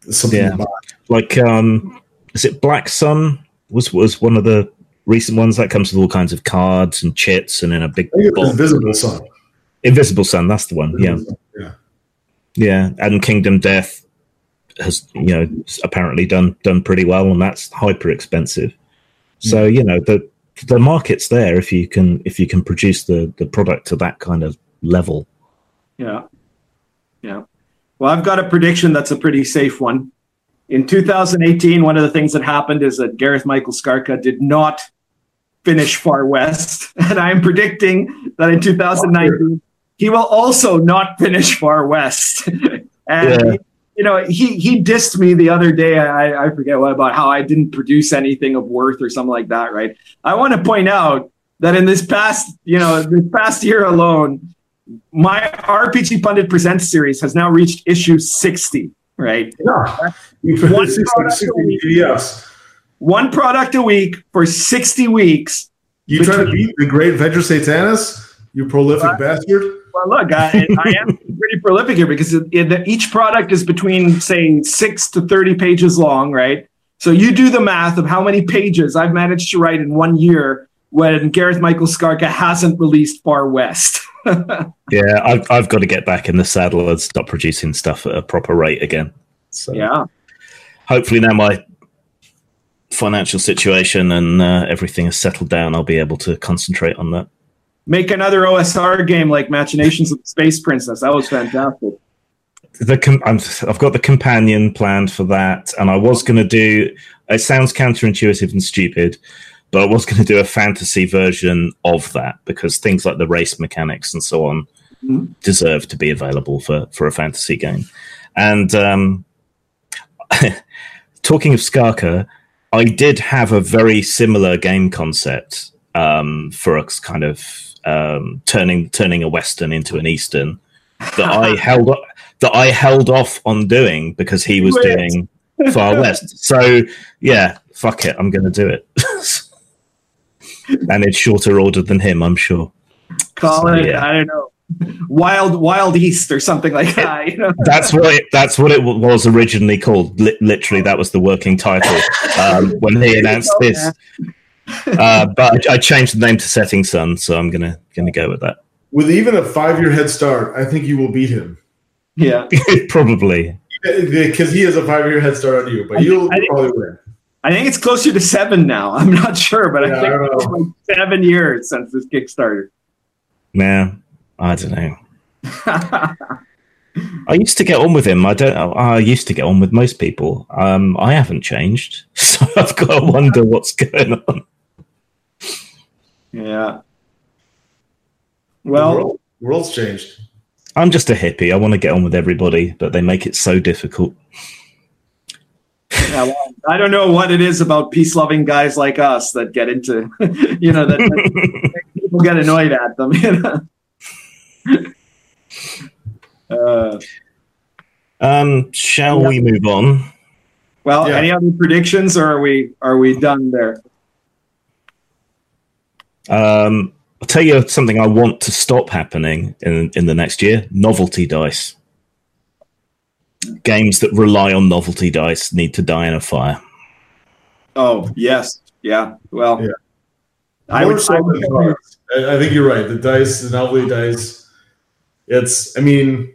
something. Yeah. Like, um, is it Black Sun? Was was one of the recent ones that comes with all kinds of cards and chits and in a big Invisible Sun. Invisible Sun, that's the one. yeah. Yeah. Yeah, and Kingdom Death has you know apparently done done pretty well, and that's hyper expensive. So mm. you know the the market's there if you can if you can produce the the product to that kind of level. Yeah, yeah. Well, I've got a prediction that's a pretty safe one. In 2018, one of the things that happened is that Gareth Michael Skarka did not finish Far West, <laughs> and I'm predicting that in 2019 he will also not finish Far West. <laughs> and yeah you know, he he dissed me the other day. I, I forget what about how I didn't produce anything of worth or something like that. Right. I want to point out that in this past, you know, this past year alone, my RPG Pundit Presents series has now reached issue sixty. Right. Yeah. One product, week, yes. one product a week for sixty weeks. You trying to beat the great Venger Satanis? You prolific bastard. Well, look, I, I am pretty prolific here because it, it, each product is between, say, six to 30 pages long, right? So you do the math of how many pages I've managed to write in one year when Gareth Michael Skarka hasn't released Far West. <laughs> yeah, I've, I've got to get back in the saddle and stop producing stuff at a proper rate again. So yeah, hopefully now my financial situation and uh, everything has settled down, I'll be able to concentrate on that make another OSR game like Machinations of the Space Princess. That was fantastic. The com- i have got the companion planned for that, and I was going to do. It sounds counterintuitive and stupid, but I was going to do a fantasy version of that because things like the race mechanics and so on mm-hmm. deserve to be available for for a fantasy game. And um, <laughs> talking of Skarka, I did have a very similar game concept um, for a kind of um, turning turning a western into an eastern that <laughs> I held that I held off on doing because he was doing Far <laughs> West. So yeah, fuck it, I'm going to do it. <laughs> and it's shorter order than him, I'm sure. Call so, it, yeah. I don't know, Wild Wild East or something like that. You know? that's what it, that's what it was originally called. L- literally, that was the working title um, when he announced this. Uh, but I, I, changed the name to Setting Sun, so I'm gonna gonna go with that. With even a five year head start, I think you will beat him. Yeah, <laughs> probably because he has a five year head start on you, but you'll think, probably win. I think it's closer to seven now. <laughs> I'm not sure, but yeah, I think I it's like seven years since this Kickstarter. Man, I don't know. I used to get on with him. I don't. I used to get on with most people. Um, I haven't changed, <laughs> so I've got to wonder what's going on. Yeah. Well, world, world's changed. I'm just a hippie. I want to get on with everybody, but they make it so difficult. Yeah, well, I don't know what it is about peace-loving guys like us that get into, <laughs> you know, that, that people get annoyed at them. <laughs> You know. uh, um, shall yeah. we move on? Well, yeah. any other predictions, or are we are we done there? Um, I'll tell you something I want to stop happening in in the next year: novelty dice. Games that rely on novelty dice need to die in a fire. Oh yes, yeah. Well, yeah. I would, I, would I think you're right. The dice, the novelty dice. It's. I mean,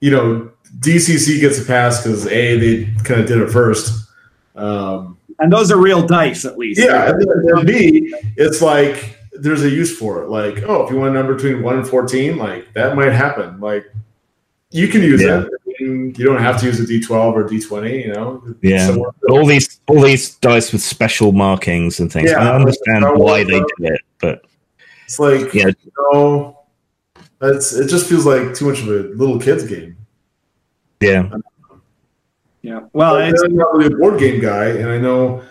you know, DCC gets a pass because a they kind of did it first. Um, and those are real dice, at least. Yeah, and, and B, it's like there's a use for it. Like, oh, if you want a number between one and fourteen, like that might happen. Like, you can use yeah. it. You don't have to use a D twelve or D twenty. You know. Yeah. All these all these dice with special markings and things. Yeah, I understand why they do it, but it's like yeah. you know, it's it just feels like too much of a little kids game. Yeah. Yeah. Well, I'm not really a board game guy, and I know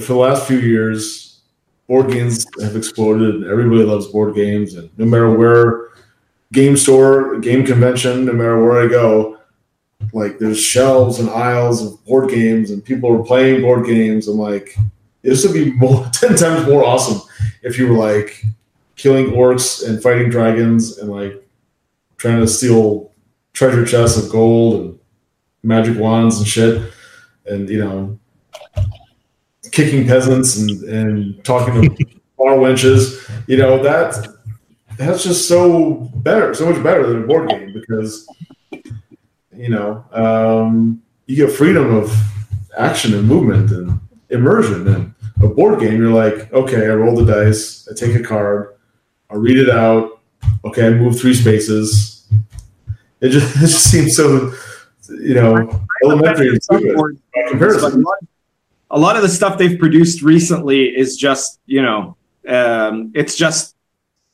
for the last few years board games have exploded. And everybody loves board games, and no matter where game store, game convention, no matter where I go, like there's shelves and aisles of board games, and people are playing board games. I'm like, this would be more, <laughs> ten times more awesome if you were like killing orcs and fighting dragons and like trying to steal treasure chests of gold and magic wands and shit, and you know kicking peasants and, and talking to <laughs> bar wenches, you know, that that's just so better, so much better than a board game because you know, um, you get freedom of action and movement and immersion. And a board game, you're like, okay, I roll the dice, I take a card, I read it out, okay, I move three spaces. It just <laughs> it just seems so, you know, elementary and. Comparison a lot of the stuff they've produced recently is just you know um, it's just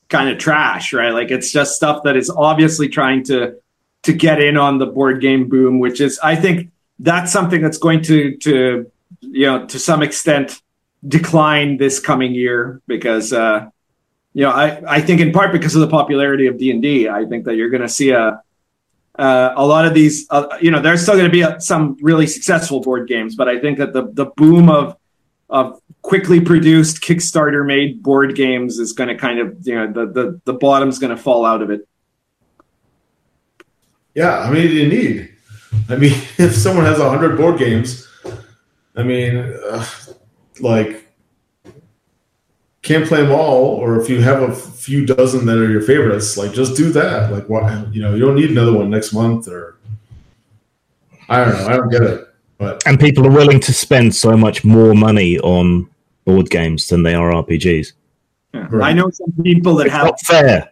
kind of trash right like it's just stuff that is obviously trying to to get in on the board game boom which is i think that's something that's going to to you know to some extent decline this coming year because uh you know i i think in part because of the popularity of d&d i think that you're going to see a uh, a lot of these, uh, you know, there's still going to be a, some really successful board games, but I think that the the boom of of quickly produced Kickstarter made board games is going to kind of, you know, the the the bottom's going to fall out of it. Yeah, I mean, you need. I mean, <laughs> if someone has a hundred board games, I mean, uh, like can't play them all, or if you have a few dozen that are your favorites, like just do that. Like what you know, you don't need another one next month, or I don't know. I don't get it. But and people are willing to spend so much more money on board games than they are RPGs. Yeah. Right. I know some people that it's have not fair.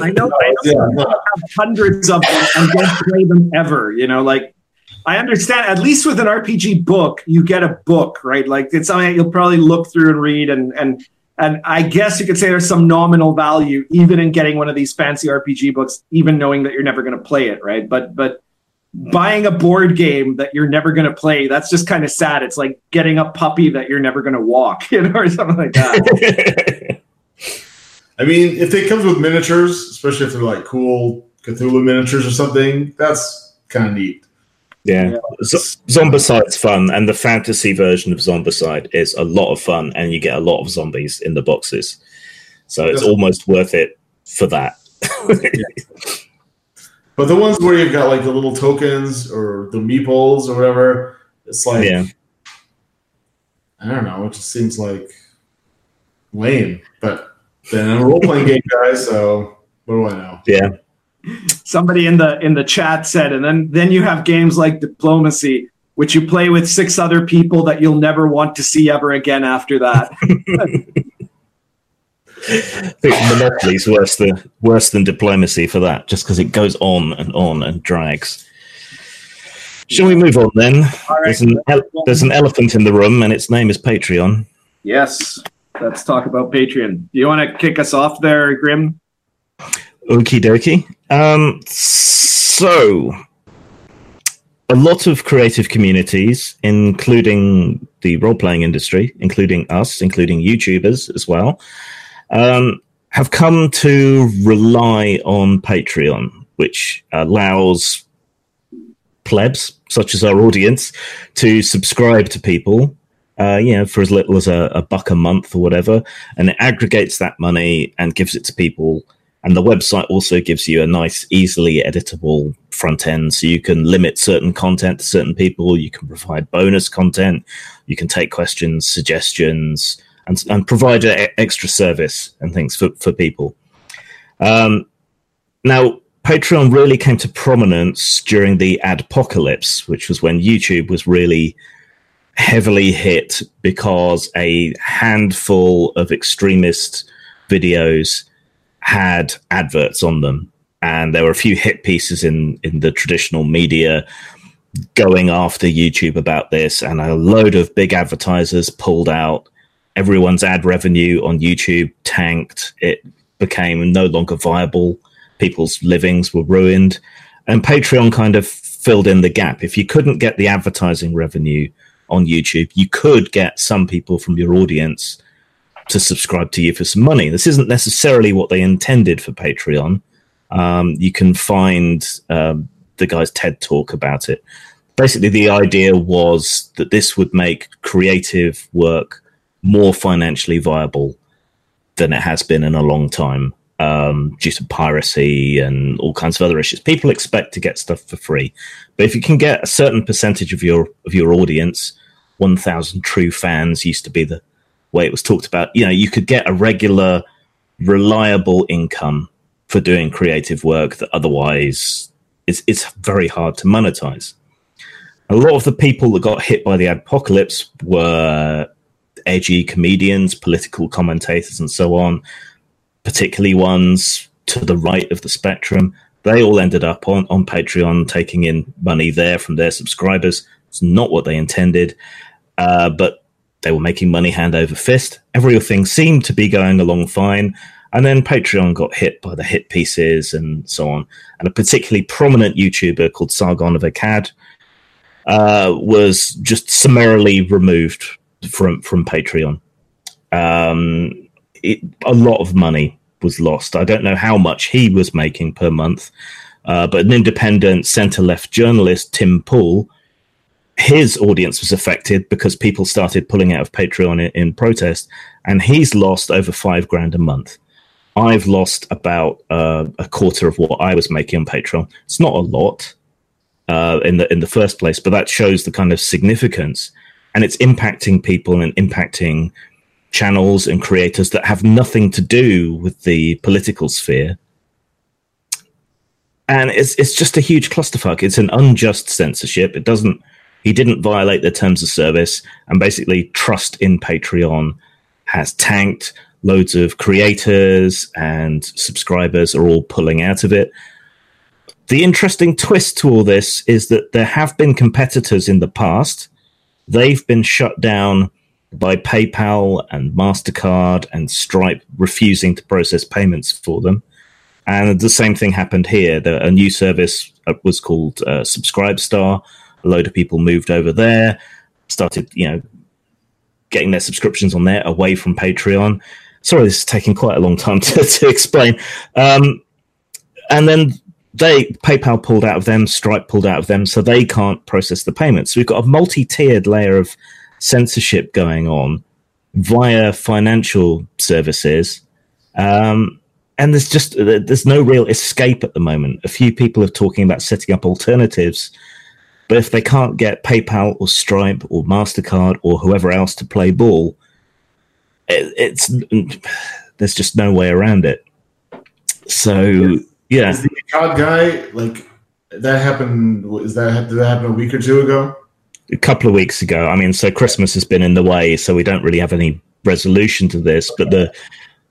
I know, I know yeah. have hundreds of them and don't play them ever. You know, like I understand. At least with an RPG book, you get a book, right? Like it's something that you'll probably look through and read, and and and I guess you could say there's some nominal value even in getting one of these fancy RPG books, even knowing that you're never going to play it, right? But but buying a board game that you're never going to play, that's just kind of sad. It's like getting a puppy that you're never going to walk, <laughs> you know, or something like that. <laughs> I mean, if it comes with miniatures, especially if they're like cool Cthulhu miniatures or something. That's kind of neat. Yeah, yeah. Z- Zombicide's fun, and the fantasy version of Zombicide is a lot of fun, and you get a lot of zombies in the boxes, so it's almost worth it for that. <laughs> but the ones where you've got like the little tokens or the meeples or whatever, it's like yeah. I don't know. It just seems like lame. But then I'm a role playing <laughs> game guy, so what do I know? Yeah. Somebody in the in the chat said, and then then you have games like Diplomacy, which you play with six other people that you'll never want to see ever again after that. I <laughs> think Monopoly's worse than worse than diplomacy for that, just because it goes on and on and drags. Shall we move on then? There's, an ele- there's an elephant in the room, and its name is Patreon. Yes, let's talk about Patreon. Do you want to kick us off there, Grim? Okie dokie. Um, so, a lot of creative communities, including the role playing industry, including us, including YouTubers as well, um, have come to rely on Patreon, which allows plebs, such as our audience, to subscribe to people, uh, you know, for as little as a, a buck a month or whatever, and it aggregates that money and gives it to people. And the website also gives you a nice, easily editable front end, so you can limit certain content to certain people. You can provide bonus content. You can take questions, suggestions, and, and provide extra service and things for for people. Um, now, Patreon really came to prominence during the adpocalypse, which was when YouTube was really heavily hit because a handful of extremist videos had adverts on them. And there were a few hit pieces in, in the traditional media going after YouTube about this, and a load of big advertisers pulled out. Everyone's ad revenue on YouTube tanked. It became no longer viable people's livings were ruined. And Patreon kind of filled in the gap. If you couldn't get the advertising revenue on YouTube, you could get some people from your audience to subscribe to you for some money. This isn't necessarily what they intended for Patreon. Um, you can find um, the guy's TED talk about it. Basically, the idea was that this would make creative work more financially viable than it has been in a long time um, due to piracy and all kinds of other issues. People expect to get stuff for free, but if you can get a certain percentage of your of your audience, one thousand true fans used to be the way it was talked about. You know, you could get a regular, reliable income for doing creative work that otherwise is it's very hard to monetize. A lot of the people that got hit by the adpocalypse were edgy comedians, political commentators, and so on particularly ones to the right of the spectrum, they all ended up on, on Patreon taking in money there from their subscribers. It's not what they intended, uh, but they were making money hand over fist. Everything seemed to be going along fine. And then Patreon got hit by the hit pieces and so on. And a particularly prominent YouTuber called Sargon of Akkad uh, was just summarily removed from, from Patreon. Um, it, a lot of money was lost. I don't know how much he was making per month, uh, but an independent centre left journalist, Tim Pool, his audience was affected because people started pulling out of Patreon in, in protest, and he's lost over five grand a month. I've lost about uh, a quarter of what I was making on Patreon. It's not a lot uh, in the in the first place, but that shows the kind of significance, and it's impacting people and impacting channels and creators that have nothing to do with the political sphere. And it's it's just a huge clusterfuck. It's an unjust censorship. It doesn't he didn't violate the terms of service and basically trust in Patreon has tanked. Loads of creators and subscribers are all pulling out of it. The interesting twist to all this is that there have been competitors in the past. They've been shut down by PayPal and MasterCard and Stripe refusing to process payments for them. And the same thing happened here. The, a new service uh, was called uh, Subscribestar. A load of people moved over there, started, you know, getting their subscriptions on there away from Patreon. Sorry, this is taking quite a long time <laughs> to, to explain. Um, and then they PayPal pulled out of them, Stripe pulled out of them, so they can't process the payments. So we've got a multi-tiered layer of censorship going on via financial services, um, and there's just there's no real escape at the moment. A few people are talking about setting up alternatives, but if they can't get PayPal or Stripe or Mastercard or whoever else to play ball, it, it's there's just no way around it. So yeah. Is the God guy like that happened? Is that did that happen a week or two ago? A couple of weeks ago. I mean, so Christmas has been in the way, so we don't really have any resolution to this. But the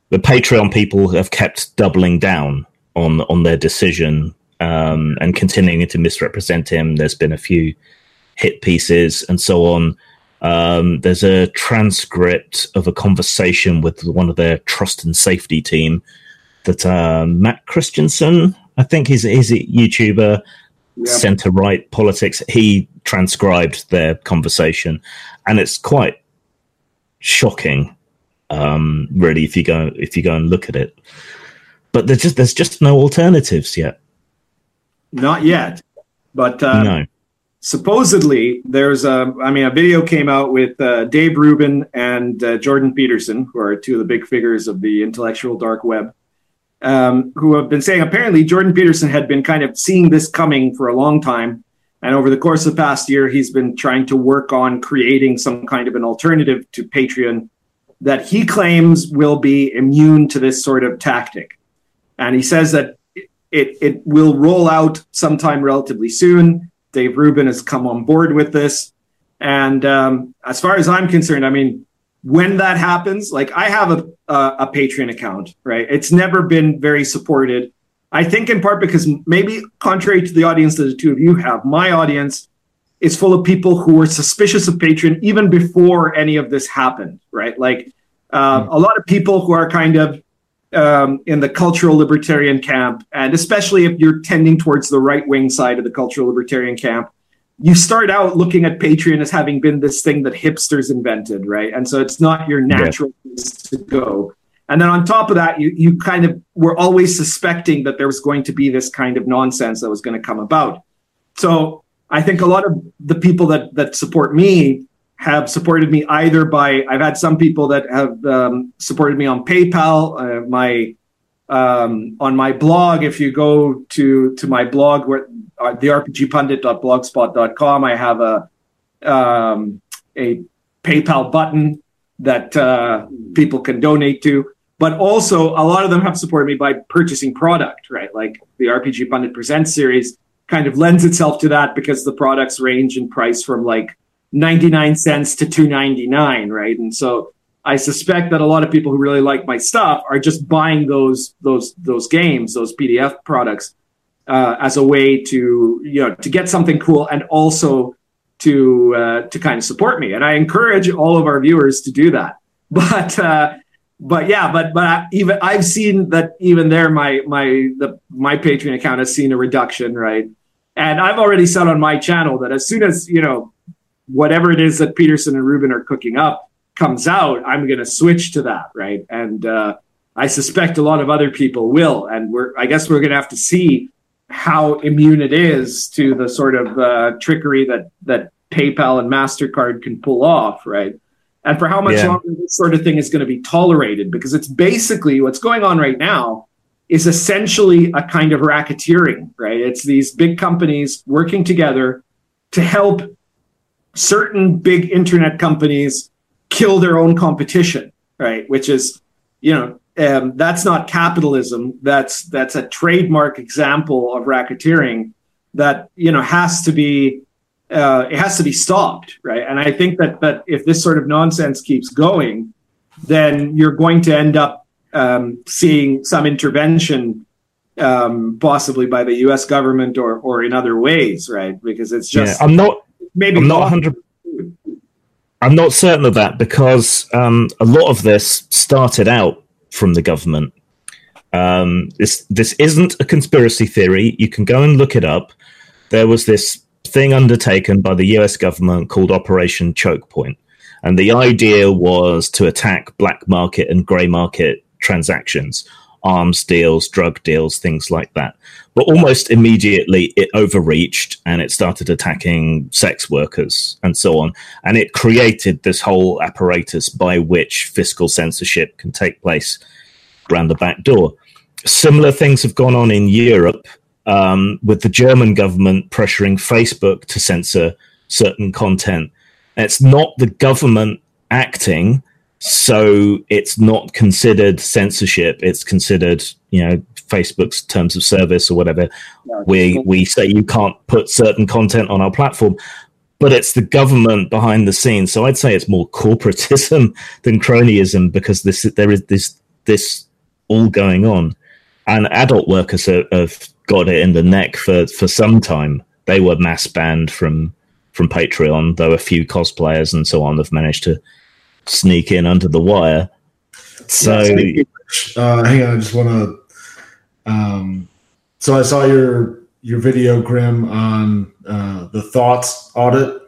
the Patreon people have kept doubling down on on their decision um, and continuing to misrepresent him. There's been a few hit pieces and so on. Um, there's a transcript of a conversation with one of their trust and safety team that uh, Matt Christiansen, I think he's, he's a YouTuber, yep. center right politics. He transcribed their conversation, and it's quite shocking, um, really, if you go if you go and look at it. But there's just there's just no alternatives yet. Not yet, but uh, no. Supposedly, there's a. I mean, a video came out with uh, Dave Rubin and uh, Jordan Peterson, who are two of the big figures of the intellectual dark web um, who have been saying apparently Jordan Peterson had been kind of seeing this coming for a long time. And over the course of the past year, he's been trying to work on creating some kind of an alternative to Patreon that he claims will be immune to this sort of tactic. And he says that it, it will roll out sometime relatively soon. Dave Rubin has come on board with this. And um, as far as I'm concerned, I mean, when that happens, like I have a, a, a Patreon account, right? It's never been very supported. I think in part because maybe contrary to the audience that the two of you have, my audience is full of people who were suspicious of Patreon even before any of this happened, right? Like uh, mm-hmm. a lot of people who are kind of um, in the cultural libertarian camp, and especially if you're tending towards the right wing side of the cultural libertarian camp, you start out looking at Patreon as having been this thing that hipsters invented, right? And so it's not your natural place to go. And then on top of that, you you kind of were always suspecting that there was going to be this kind of nonsense that was going to come about. So I think a lot of the people that that support me have supported me either by I've had some people that have um, supported me on PayPal. Uh, my um, on my blog, if you go to to my blog where uh, therpgpundit.blogspot.com, I have a um, a PayPal button that uh, people can donate to. But also, a lot of them have supported me by purchasing product, right? Like the RPG Pundit Presents series kind of lends itself to that because the products range in price from like 99 cents to 299, right? And so I suspect that a lot of people who really like my stuff are just buying those those those games, those PDF products, uh, as a way to you know to get something cool and also to uh, to kind of support me. And I encourage all of our viewers to do that. <laughs> But uh, but yeah, but but I, even I've seen that even there, my my the my Patreon account has seen a reduction, right? And I've already said on my channel that as soon as you know whatever it is that Peterson and Rubin are cooking up comes out, I'm going to switch to that, right? And uh, I suspect a lot of other people will, and we're I guess we're going to have to see how immune it is to the sort of uh, trickery that that PayPal and Mastercard can pull off, right? And for how much yeah. longer this sort of thing is going to be tolerated, because it's basically what's going on right now is essentially a kind of racketeering, right? It's these big companies working together to help certain big internet companies kill their own competition, right? Which is, you know, um, that's not capitalism. That's that's a trademark example of racketeering that you know has to be uh, it has to be stopped, right? And I think that that if this sort of nonsense keeps going, then you're going to end up um, seeing some intervention, um, possibly by the U.S. government or or in other ways, right? Because it's just yeah, I'm not maybe I'm not hundred. I'm not certain of that because um, a lot of this started out from the government. Um, this this isn't a conspiracy theory. You can go and look it up. There was this thing undertaken by the U.S. government called Operation Choke Point, and the idea was to attack black market and grey market transactions arms deals, drug deals, things like that. But almost immediately it overreached and it started attacking sex workers and so on. And it created this whole apparatus by which fiscal censorship can take place around the back door. Similar things have gone on in Europe um, with the German government pressuring Facebook to censor certain content. It's not the government acting, so it's not considered censorship. It's considered, you know, Facebook's terms of service or whatever. We we say you can't put certain content on our platform, but it's the government behind the scenes. So I'd say it's more corporatism <laughs> than cronyism because this there is this this all going on, and adult workers have, have got it in the neck for for some time. They were mass banned from from Patreon, though a few cosplayers and so on have managed to sneak in under the wire. So, uh, hang on, I just want to. Um, so I saw your your video, Grim, on uh, the thoughts audit.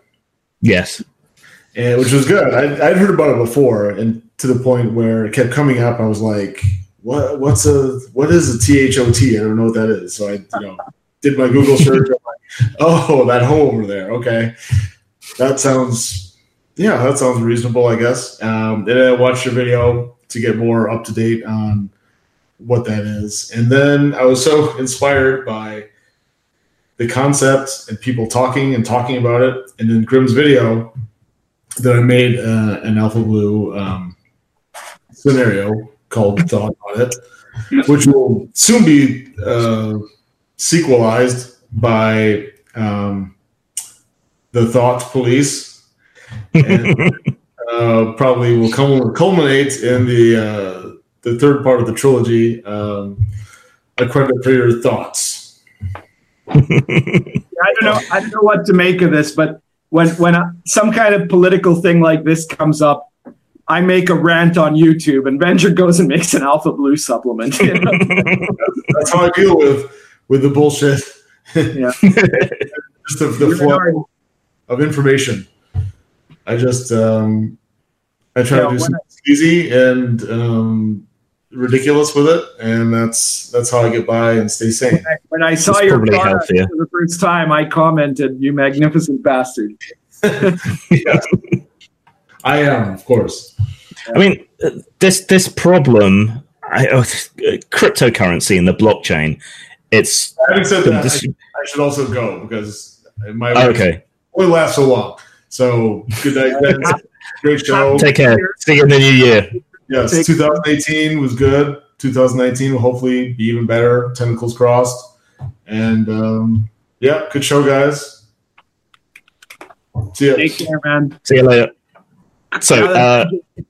Yes, and which was good. I, I'd heard about it before, and to the point where it kept coming up. I was like, "What? What's a what is a THOT? I don't know what that is." So I, you know, did my Google search. like, oh, that hole over there. Okay, that sounds yeah, that sounds reasonable. I guess. Um, and I watched your video to get more up to date on what that is, and then I was so <laughs> inspired by the concept and people talking and talking about it, and then Grim's video that I made uh, an Alpha Blue um, scenario called THOT <laughs> Audit, which will soon be uh, sequelized by um, the Thought Police, and uh, probably will culminate in the uh, the third part of the trilogy. Um, a credit for your thoughts. I don't know. I don't know what to make of this, but when when some kind of political thing like this comes up, I make a rant on YouTube, and Venger goes and makes an Alpha Blue supplement. You know? <laughs> That's how I deal with with the bullshit. Yeah, <laughs> just the, the flow of information. I just um, I try yeah, to do something easy and um, ridiculous with it, and that's that's how I get by and stay sane. When I, when I saw your product for the first time, I commented, "You magnificent bastard." <laughs> yeah. I am, of course. I mean, this this problem, I, uh, cryptocurrency and the blockchain. It's having said that, this, I, I, should also go because my oh, okay only lasts so long. So good night, Ben. Great show. Take care. See you in the new year. Yes, 2018 was good. 2019 will hopefully be even better. Tentacles crossed. And um, yeah, good show, guys. See ya. Take care, man. See you later. So, uh,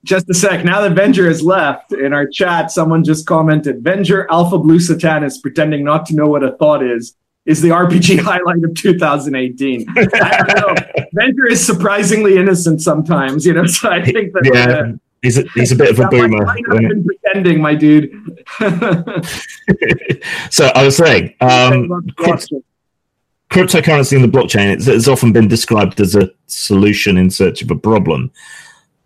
just a sec. Now that Venger has left in our chat, someone just commented Venger Alpha Blue Satanis pretending not to know what a THOT is is the RPG <laughs> highlight of 2018. I don't know. <laughs> Venger is surprisingly innocent sometimes, you know. So I think that yeah. Uh, He's a, he's a bit of a boomer. I've been pretending, my dude. <laughs> so I was saying, um, cryptocurrency and the blockchain it's, it's, often been described as a solution in search of a problem.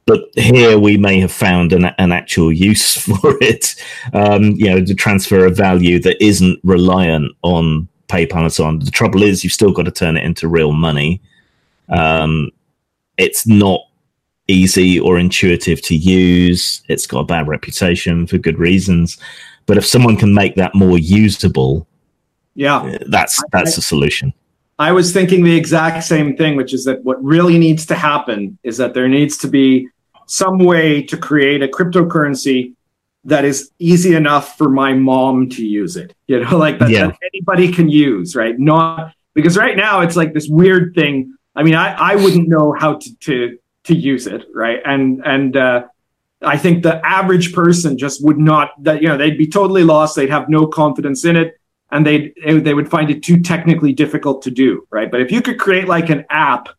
But here we may have found an, an actual use for it, um, you know, to transfer a value that isn't reliant on PayPal and so on. The trouble is, you've still got to turn it into real money. Um, it's not easy or intuitive to use. It's got a bad reputation for good reasons. But if someone can make that more usable, yeah, uh, that's that's a solution. I was thinking the exact same thing, which is that what really needs to happen is that there needs to be some way to create a cryptocurrency that is easy enough for my mom to use it. You know, <laughs> like that, yeah. that anybody can use, right? Not because right now it's like this weird thing. I mean, I, I wouldn't know how to, to to use it, right? And and uh, I think the average person just would not that you know they'd be totally lost. They'd have no confidence in it, and they'd they would find it too technically difficult to do, right? But if you could create like an app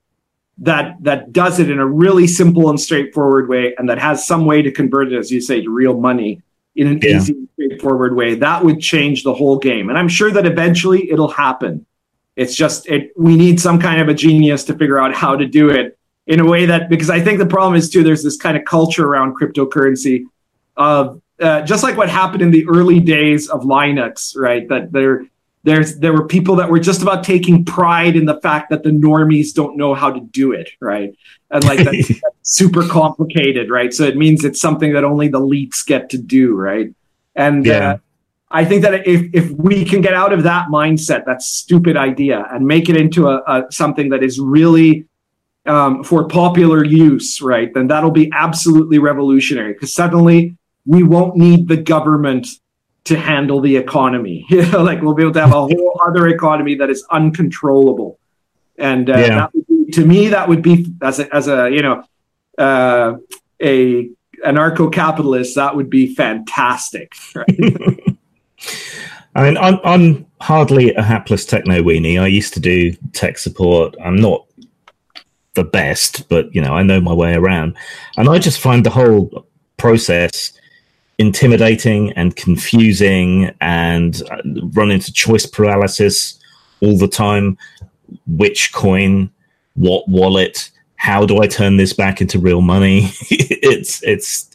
that that does it in a really simple and straightforward way, and that has some way to convert it, as you say, to real money in an yeah. easy, straightforward way, that would change the whole game. And I'm sure that eventually it'll happen. It's just it we need some kind of a genius to figure out how to do it in a way that because I think the problem is too there's this kind of culture around cryptocurrency of uh, just like what happened in the early days of Linux, right? That there there's there were people that were just about taking pride in the fact that the normies don't know how to do it, right? And like that's, <laughs> that's super complicated, right? So it means it's something that only the elites get to do, right? And yeah. uh, I think that if if we can get out of that mindset, that stupid idea, and make it into a, a something that is really um, for popular use, right? Then that'll be absolutely revolutionary because suddenly we won't need the government to handle the economy. <laughs> You know, like we'll be able to have a whole other economy that is uncontrollable. And uh, yeah. that would be, to me, that would be as a, as a you know uh, a anarcho-capitalist, that would be fantastic. Right? <laughs> I mean, I'm, I'm hardly a hapless techno weenie. I used to do tech support. I'm not the best, but you know, I know my way around, and I just find the whole process intimidating and confusing, and uh, run into choice paralysis all the time. Which coin? What wallet? How do I turn this back into real money? <laughs> it's it's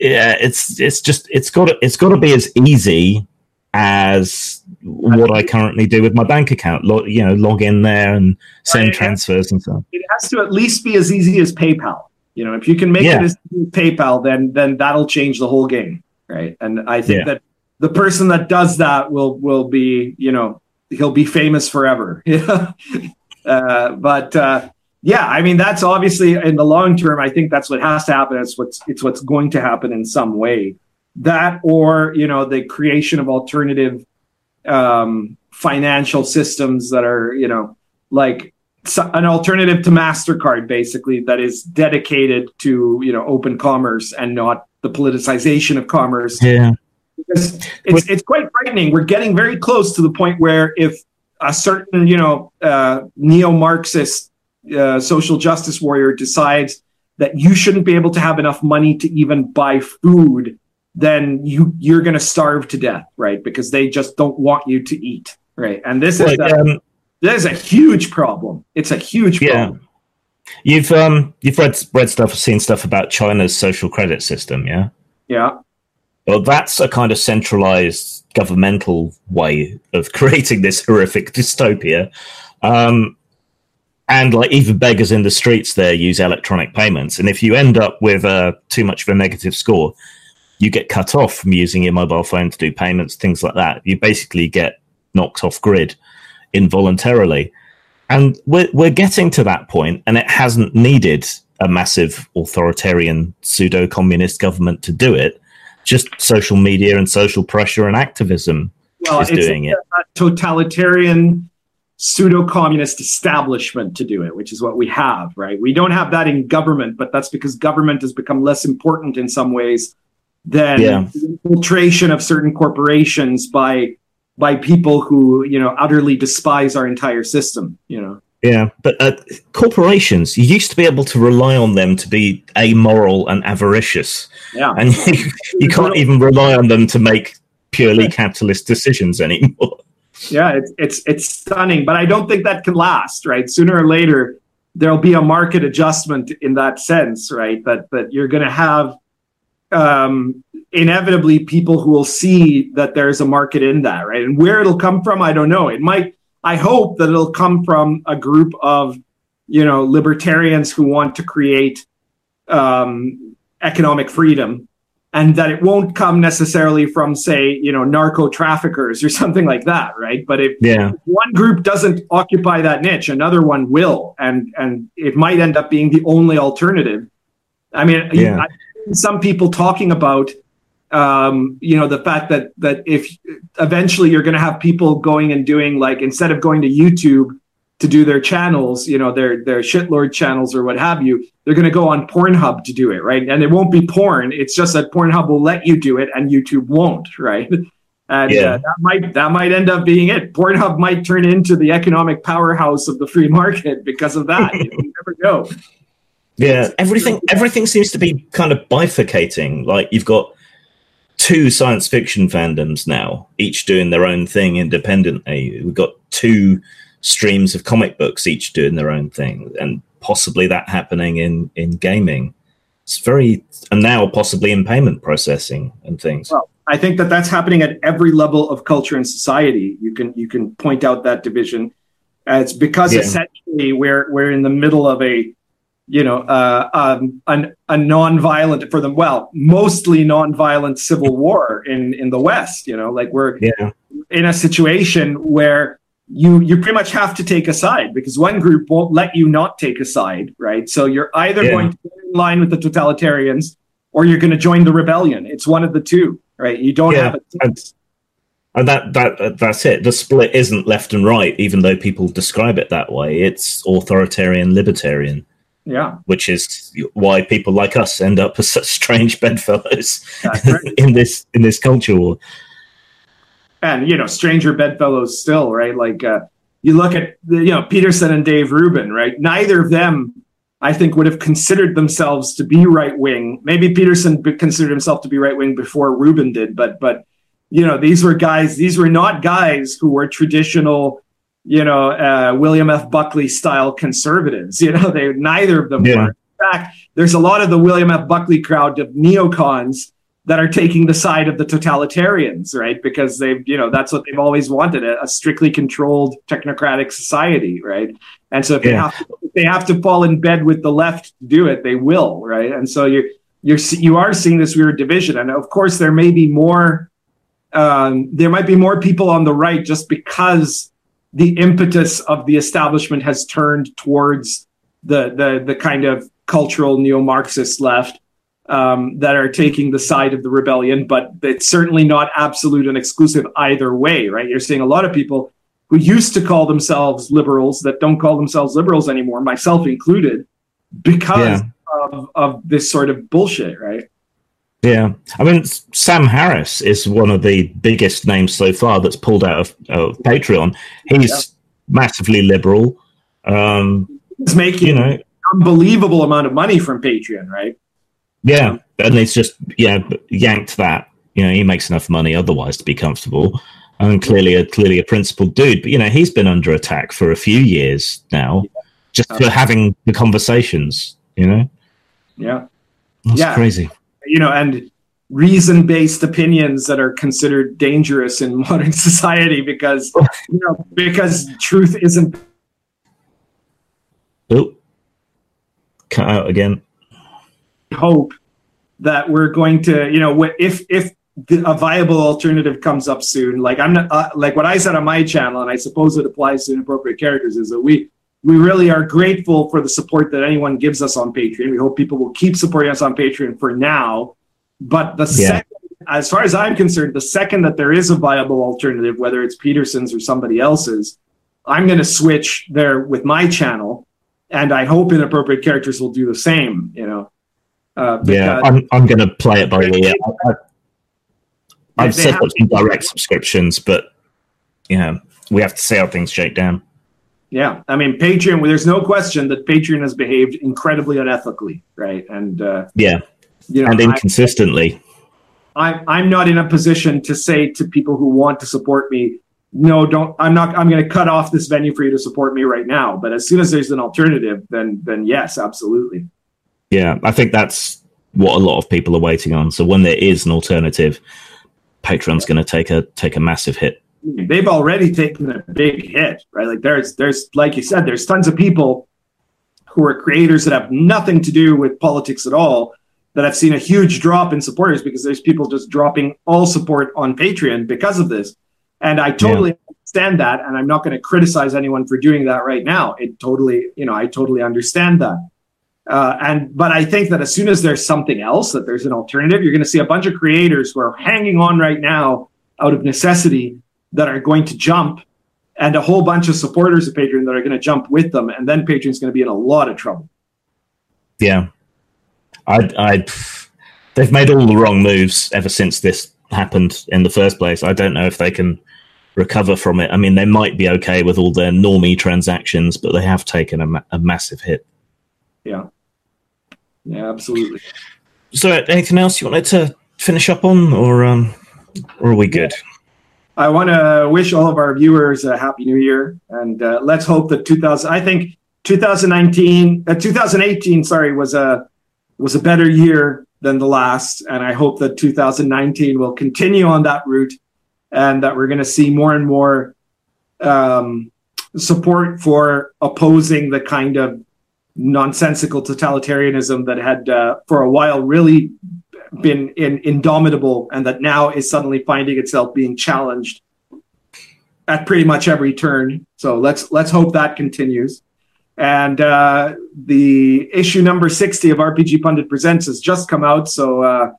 yeah, it's it's just it's got to, it's got to be as easy as what I currently do with my bank account. Log, you know, log in there and send right. transfers and so on. It has to at least be as easy as PayPal. You know, if you can make yeah. it as PayPal, then then that'll change the whole game, right? And I think yeah. that the person that does that will will be, you know, he'll be famous forever. <laughs> uh, but uh, yeah, I mean that's obviously in the long term. I think that's what has to happen. It's what's it's what's going to happen in some way. That or you know the creation of alternative um, financial systems that are you know like an alternative to Mastercard, basically that is dedicated to you know open commerce and not the politicization of commerce. Yeah, because it's it's quite frightening. We're getting very close to the point where if a certain you know uh, neo-Marxist uh, social justice warrior decides that you shouldn't be able to have enough money to even buy food, then you you're going to starve to death, right? Because they just don't want you to eat, right? And this is um, this is a huge problem. It's a huge problem. Yeah. You've um you've read read stuff, seen stuff about China's social credit system, yeah. Yeah. Well, that's a kind of centralized governmental way of <laughs> creating this horrific dystopia. Um, and like even beggars in the streets there use electronic payments and if you end up with uh, too much of a negative score you get cut off from using your mobile phone to do payments things like that you basically get knocked off grid involuntarily and we're, we're getting to that point and it hasn't needed a massive authoritarian pseudo-communist government to do it just social media and social pressure and activism well, is doing it totalitarian pseudo communist establishment to do it, which is what we have, right? We don't have that in government, but that's because government has become less important in some ways than yeah. infiltration of certain corporations by by people who you know utterly despise our entire system. You know. Yeah, but uh, corporations, you used to be able to rely on them to be amoral and avaricious. Yeah. And <laughs> you, you can't even rely on them to make purely capitalist decisions anymore yeah, it's it's it's stunning, but I don't think that can last, right? Sooner or later, there'll be a market adjustment in that sense, right? That that you're going to have um, inevitably people who will see that there's a market in that, right? And where it'll come from, I don't know. It might. I hope that it'll come from a group of, you know, libertarians who want to create um, economic freedom and that it won't come necessarily from say you know narco traffickers or <laughs> something like that right but if yeah. one group doesn't occupy that niche another one will and and it might end up being the only alternative i mean yeah. I, some people talking about um, you know the fact that that if eventually you're going to have people going and doing like instead of going to youtube to do their channels, you know, their their shitlord channels or what have you, they're going to go on Pornhub to do it, right? And it won't be porn. It's just that Pornhub will let you do it and YouTube won't, right? And yeah. uh, that might that might end up being it. Pornhub might turn into the economic powerhouse of the free <laughs> market because of that. you, you never know. Yeah, everything everything seems to be kind of bifurcating. Like you've got two science fiction fandoms now, each doing their own thing independently. We've got two streams of comic books, each doing their own thing, and possibly that happening in in gaming. It's very, and now possibly in payment processing and things. Well, I think that that's happening at every level of culture and society. You can you can point out that division. Uh, it's because yeah. essentially we're we're in the middle of a you know uh, um, an, a non-violent for them well mostly non-violent civil war in in the West. You know, like we're yeah. in a situation where you you pretty much have to take a side because one group won't let you not take a side, right? So you're either yeah. going to be in line with the totalitarians or you're going to join the rebellion. It's one of the two right? You don't yeah. have a and that that that's it. The split isn't left and right, even though people describe it that way. It's authoritarian libertarian. Yeah, which is why people like us end up as <laughs> such strange bedfellows right. <laughs> in this in this culture war. And you know, stranger bedfellows still, right? Like uh, you look at the, you know Peterson and Dave Rubin, right? Neither of them I think would have considered themselves to be right wing. Maybe Peterson considered himself to be right wing before Rubin did, but but you know these were guys. These were not guys who were traditional, you know, uh, William F. Buckley style conservatives. <laughs> You know, they neither of them yeah. were. In fact, there's a lot of the William F. Buckley crowd of neocons that are taking the side of the totalitarians, right? Because they've, you know, that's what they've always wanted a, a strictly controlled technocratic society, right? And so if, yeah. they have to, if they have to fall in bed with the left to do it, they will, right? And so you're, you're, you are seeing this weird division. And of course, there may be more, um, there might be more people on the right just because the impetus of the establishment has turned towards the, the, the kind of cultural neo-Marxist left um, that are taking the side of the rebellion, but it's certainly not absolute and exclusive either way, right? You're seeing a lot of people who used to call themselves liberals that don't call themselves liberals anymore, myself included, because yeah. of, of this sort of bullshit, right? Yeah, I mean, Sam Harris is one of the biggest names so far that's pulled out of, of Patreon. He's yeah. massively liberal. Um, He's making you know, unbelievable amount of money from Patreon, right? Yeah, and it's just yeah yanked that. You know, he makes enough money otherwise to be comfortable, and clearly a clearly a principled dude. But you know, he's been under attack for a few years now, just for having the conversations. You know. Yeah. That's yeah. crazy. You know, and reason based opinions that are considered dangerous in <laughs> modern society because you know because truth isn't. Oh, cut out again hope that we're going to, you know, if if a viable alternative comes up soon, like I'm not uh, like what I said on my channel, and I suppose it applies to inappropriate characters, is that we we really are grateful for the support that anyone gives us on Patreon. We hope people will keep supporting us on Patreon for now. But the yeah. second, as far as I'm concerned, the second that there is a viable alternative, whether it's Peterson's or somebody else's, I'm going to switch there with my channel, and I hope inappropriate characters will do the same. You know, uh, yeah, I'm, I'm going to play it by ear. I, have set up some direct subscriptions, but you know, we have to see how things shake down. Yeah, I mean, Patreon. There's no question that Patreon has behaved incredibly unethically, right? And uh, yeah, you know, and inconsistently. I'm I'm not in a position to say to people who want to support me, no, don't. I'm not. I'm going to cut off this venue for you to support me right now. But as soon as there's an alternative, then then yes, absolutely. Yeah, I think that's what a lot of people are waiting on. So when there is an alternative, Patreon's going to take a take a massive hit. They've already taken a big hit, right? Like there's there's like you said, there's tons of people who are creators that have nothing to do with politics at all that have seen a huge drop in supporters because there's people just dropping all support on Patreon because of this. And I totally yeah. understand that, and I'm not going to criticize anyone for doing that right now. It totally, you know, I totally understand that. Uh, and but I think that as soon as there's something else, that there's an alternative, you're going to see a bunch of creators who are hanging on right now out of necessity that are going to jump, and a whole bunch of supporters of Patreon that are going to jump with them, and then Patreon's going to be in a lot of trouble. Yeah, I, I, they've made all the wrong moves ever since this happened in the first place. I don't know if they can recover from it. I mean, they might be okay with all their normie transactions, but they have taken a, ma- a massive hit. Yeah. Yeah, absolutely. So, anything else you wanted to finish up on, or um, or are we good? I want to wish all of our viewers a happy new year, and uh, let's hope that 2000. I think 2019, uh, 2018, sorry, was a was a better year than the last, and I hope that 2019 will continue on that route, and that we're going to see more and more um, support for opposing the kind of nonsensical totalitarianism that had uh, for a while really been in, indomitable and that now is suddenly finding itself being challenged at pretty much every turn. So let's let's hope that continues. And uh, the issue number 60 of RPG Pundit Presents has just come out. So uh,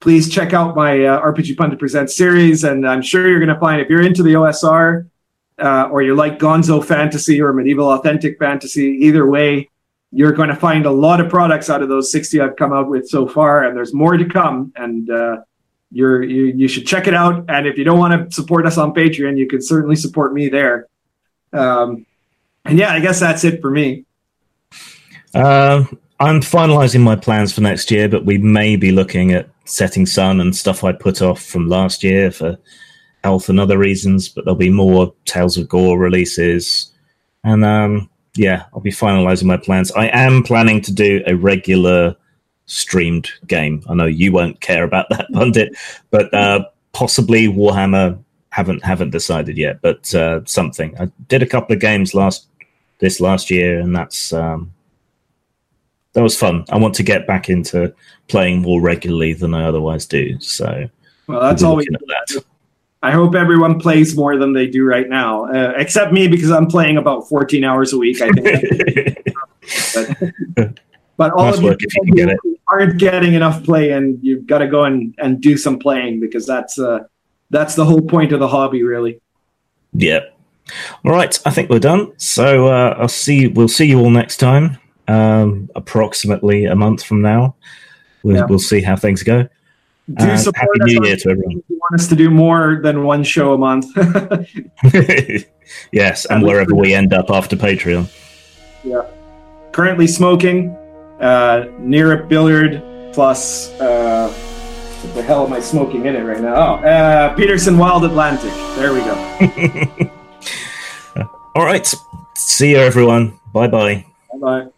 please check out my uh, RPG Pundit Presents series. And I'm sure you're going to find if you're into the OSR uh, or you like Gonzo fantasy or medieval authentic fantasy, either way, you're going to find a lot of products out of those 60 I've come out with so far. And there's more to come. And uh, you're, you, you should check it out. And if you don't want to support us on Patreon, you can certainly support me there. Um, and yeah, I guess that's it for me. Uh, I'm finalizing my plans for next year, but we may be looking at Setting Sun and stuff I put off from last year for health and other reasons. But there'll be more Tales of Gore releases, and um, yeah, I'll be finalizing my plans. I am planning to do a regular streamed game. I know you won't care about <laughs> that, Pundit, but uh, possibly Warhammer. Haven't haven't decided yet, but uh, something. I did a couple of games last this last year, and that's um, that was fun. I want to get back into playing more regularly than I otherwise do. So, well, that's all we. That. I hope everyone plays more than they do right now, uh, except me because I'm playing about 14 hours a week. I think. <laughs> but, but all of you, you get aren't getting enough play, and you've got to go and, and do some playing because that's uh, that's the whole point of the hobby, really. Yeah, all right, I think we're done. So uh, I'll see. We'll see you all next time, um, approximately a month from now. We'll, yeah. we'll see how things go. Do support Happy New Year to everyone. Want us to do more than one show a month. <laughs> <laughs> yes, and wherever we end up after Patreon. Yeah. Currently smoking, uh, near a billiard plus. Uh, what the hell am I smoking in it right now? Oh, uh, Peterson Wild Atlantic. There we go. <laughs> All right. See you, everyone. Bye bye. Bye bye.